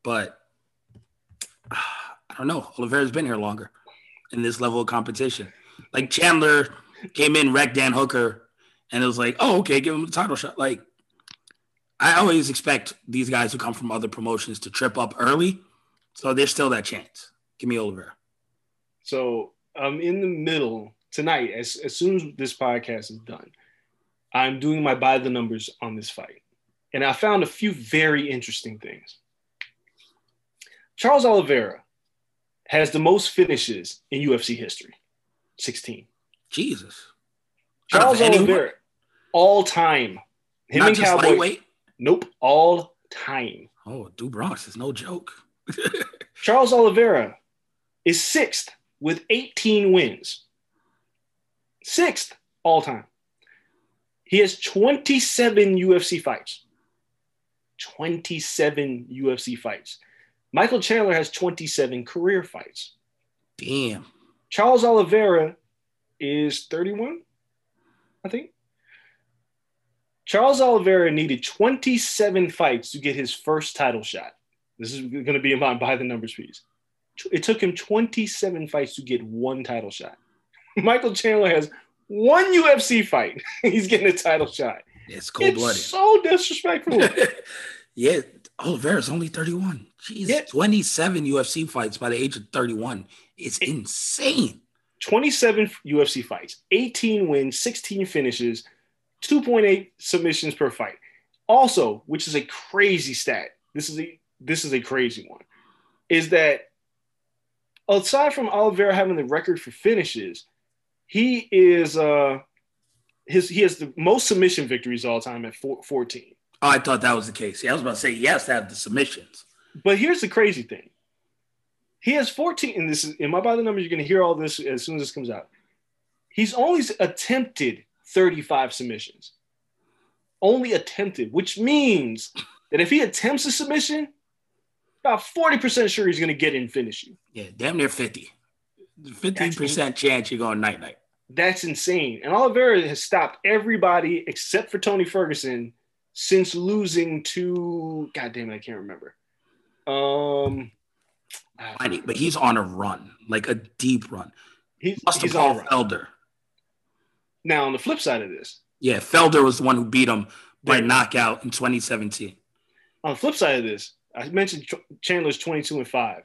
but [sighs] I don't know. Oliveira's been here longer in this level of competition. Like Chandler came in, wrecked Dan Hooker, and it was like, oh, okay, give him the title shot. Like, I always expect these guys who come from other promotions to trip up early, so there's still that chance. Give me Oliveira. So I'm in the middle tonight. As as soon as this podcast is done, I'm doing my by the numbers on this fight, and I found a few very interesting things. Charles Oliveira has the most finishes in UFC history, 16. Jesus. Charles? Oliveira, all time. Him Not and Cowboy. lightweight. Nope, all time. Oh, Do Bronx is no joke. [laughs] Charles Oliveira is sixth with 18 wins. Sixth all time. He has 27 UFC fights. 27 UFC fights. Michael Chandler has 27 career fights. Damn. Charles Oliveira is 31, I think. Charles Oliveira needed 27 fights to get his first title shot. This is going to be in my by the numbers piece. It took him 27 fights to get one title shot. [laughs] Michael Chandler has one UFC fight. [laughs] He's getting a title shot. It's cold blooded. So disrespectful. [laughs] yeah, Oliveira's only 31. Jeez, Yeah. 27 UFC fights by the age of 31. It's insane. 27 UFC fights, 18 wins, 16 finishes, 2.8 submissions per fight. Also, which is a crazy stat. This is a this is a crazy one. Is that aside from Oliveira having the record for finishes, he is uh his he has the most submission victories all time at four, 14. Oh, I thought that was the case. Yeah, I was about to say he has to have the submissions. But here's the crazy thing. He has 14, and this is in my by the numbers, you're gonna hear all this as soon as this comes out. He's only attempted 35 submissions. Only attempted, which means that if he attempts a submission, about 40% sure he's gonna get it and finish you. Yeah, damn near 50. 15% chance you're going night night. That's insane. And Oliveira has stopped everybody except for Tony Ferguson since losing to God damn it, I can't remember. Um I But he's on a run, like a deep run. he's, to he's on. Felder. Now on the flip side of this, Yeah, Felder was the one who beat him by Yeah. knockout in 2017. on the flip side of this, I mentioned Chandler's 22 and 5.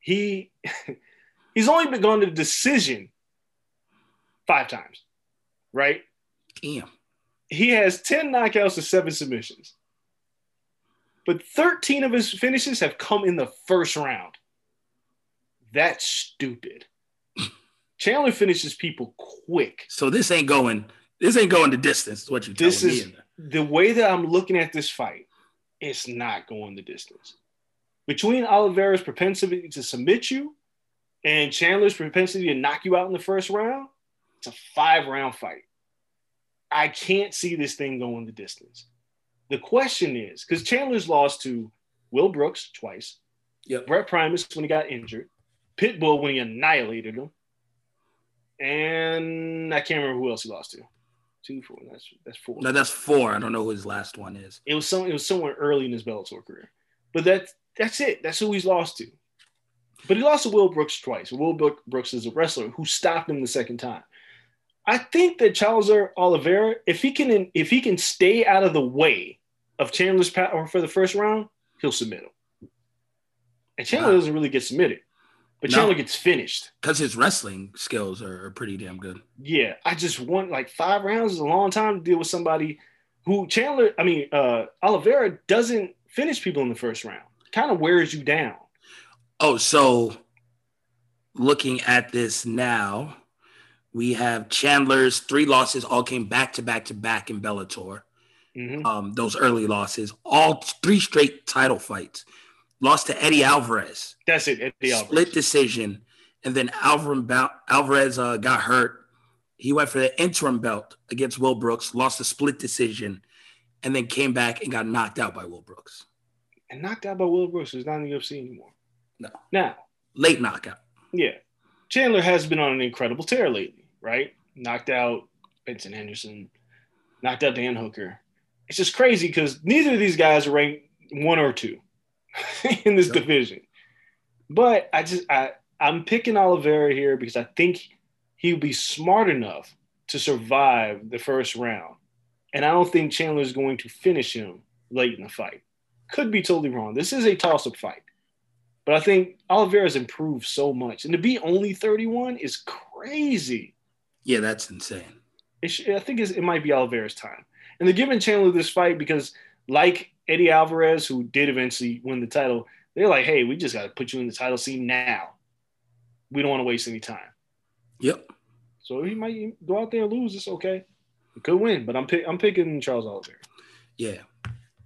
He [laughs] he's only been gone to decision five times, right? Damn. He has 10 knockouts to seven submissions. But 13 of his finishes have come in the first round. That's stupid. [laughs] Chandler finishes people quick. So this ain't going. This ain't going the distance. Is what you telling This me? is the way that I'm looking at this fight. It's not going the distance. Between Oliveira's propensity to submit you and Chandler's propensity to knock you out in the first round, it's a five round fight. I can't see this thing going the distance. The question is because Chandler's lost to Will Brooks twice, Yep. Brent Primus when he got injured, Pitbull when he annihilated him. And I can't remember who else he lost to. Two, four. That's that's four. No, that's four. I don't know who his last one is. It was some. It was somewhere early in his Bellator career, but that's that's it. That's who he's lost to. But he lost to Will Brooks twice. Will Brooks is a wrestler who stopped him the second time. I think that Charles Oliveira, if he can, if he can stay out of the way of Chandler's power for the first round, he'll submit him. And Chandler wow. doesn't really get submitted. But no. Chandler gets finished because his wrestling skills are, are, pretty damn good. Yeah, I just want like five rounds is a long time to deal with somebody who Chandler. I mean, uh, Oliveira doesn't finish people in the first round. Kind of wears you down. Oh, so looking at this now, we have Chandler's three losses all came back to back to back in Bellator. Mm-hmm. Um, those early losses, all three straight title fights lost to Eddie Alvarez. That's it, Eddie Alvarez. Split decision. And then Alvarez uh, got hurt. He went for the interim belt against Will Brooks, lost a split decision, and then came back and got knocked out by Will Brooks. And knocked out by Will Brooks is not in the UFC anymore. No. Now, late knockout. Yeah. Chandler has been on an incredible tear lately, right? Knocked out Benson Henderson, knocked out Dan Hooker. It's just crazy because neither of these guys are ranked one or two. [laughs] in this division. But I just I I'm picking Oliveira here because I think he'll be smart enough to survive the first round. And I don't think Chandler is going to finish him late in the fight. Could be totally wrong. This is a toss-up fight. But I think Oliveira's improved so much. And to be only 31 is crazy. Yeah, that's insane. I think it might be Oliveira's time. And they're giving Chandler this fight because, like Eddie Alvarez, who did eventually win the title, they're like, hey, we just got to put you in the title scene now. We don't want to waste any time. Yep. So he might go out there and lose. It's okay. He could win, but I'm pick, I'm picking Charles Oliveira. Yeah.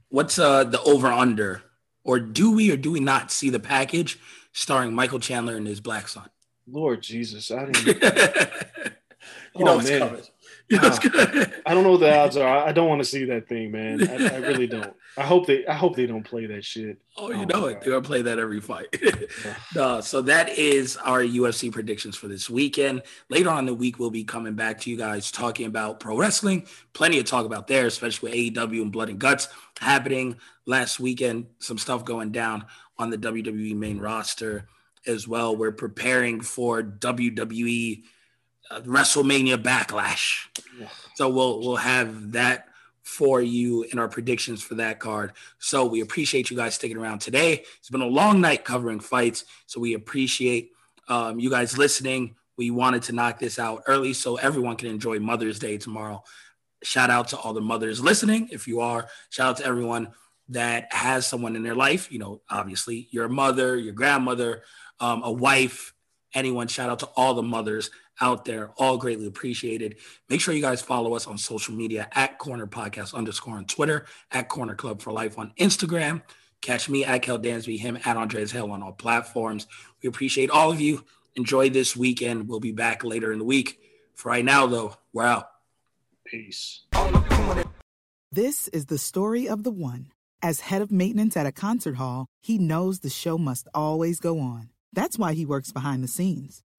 What's uh the over under, or do we or do we not see the package starring Michael Chandler and his black son? Lord Jesus, I didn't. [laughs] you know oh, [laughs] I don't know what the odds are. I don't want to see that thing, man. I, I, [laughs] really don't. I hope they. I hope they don't play that shit. Oh, you oh, know it. They're gonna play that every fight. [laughs] no, so that is our UFC predictions for this weekend. Later on in the week, we'll be coming back to you guys talking about pro wrestling. Plenty to talk about there, especially with AEW and Blood and Guts happening last weekend. Some stuff going down on the WWE main roster as well. We're preparing for WWE WrestleMania Backlash. Yeah. So we'll we'll have that for you in our predictions for that card. So we appreciate you guys sticking around today. It's been a long night covering fights, so we appreciate um, you guys listening. We wanted to knock this out early so everyone can enjoy Mother's Day tomorrow. Shout out to all the mothers listening. If you are, shout out to everyone that has someone in their life. You know, obviously your mother, your grandmother, um, a wife, anyone. Shout out to all the mothers out there. All greatly appreciated. Make sure you guys follow us on social media at Corner Podcast underscore on Twitter, at Corner Club for Life on Instagram. Catch me at Kel Dansby, him at Andreas Hale on all platforms. We appreciate all of you. Enjoy this weekend. We'll be back later in the week. For right now, though, we're out. Peace. This is the story of the one. As head of maintenance at a concert hall, he knows the show must always go on. That's why he works behind the scenes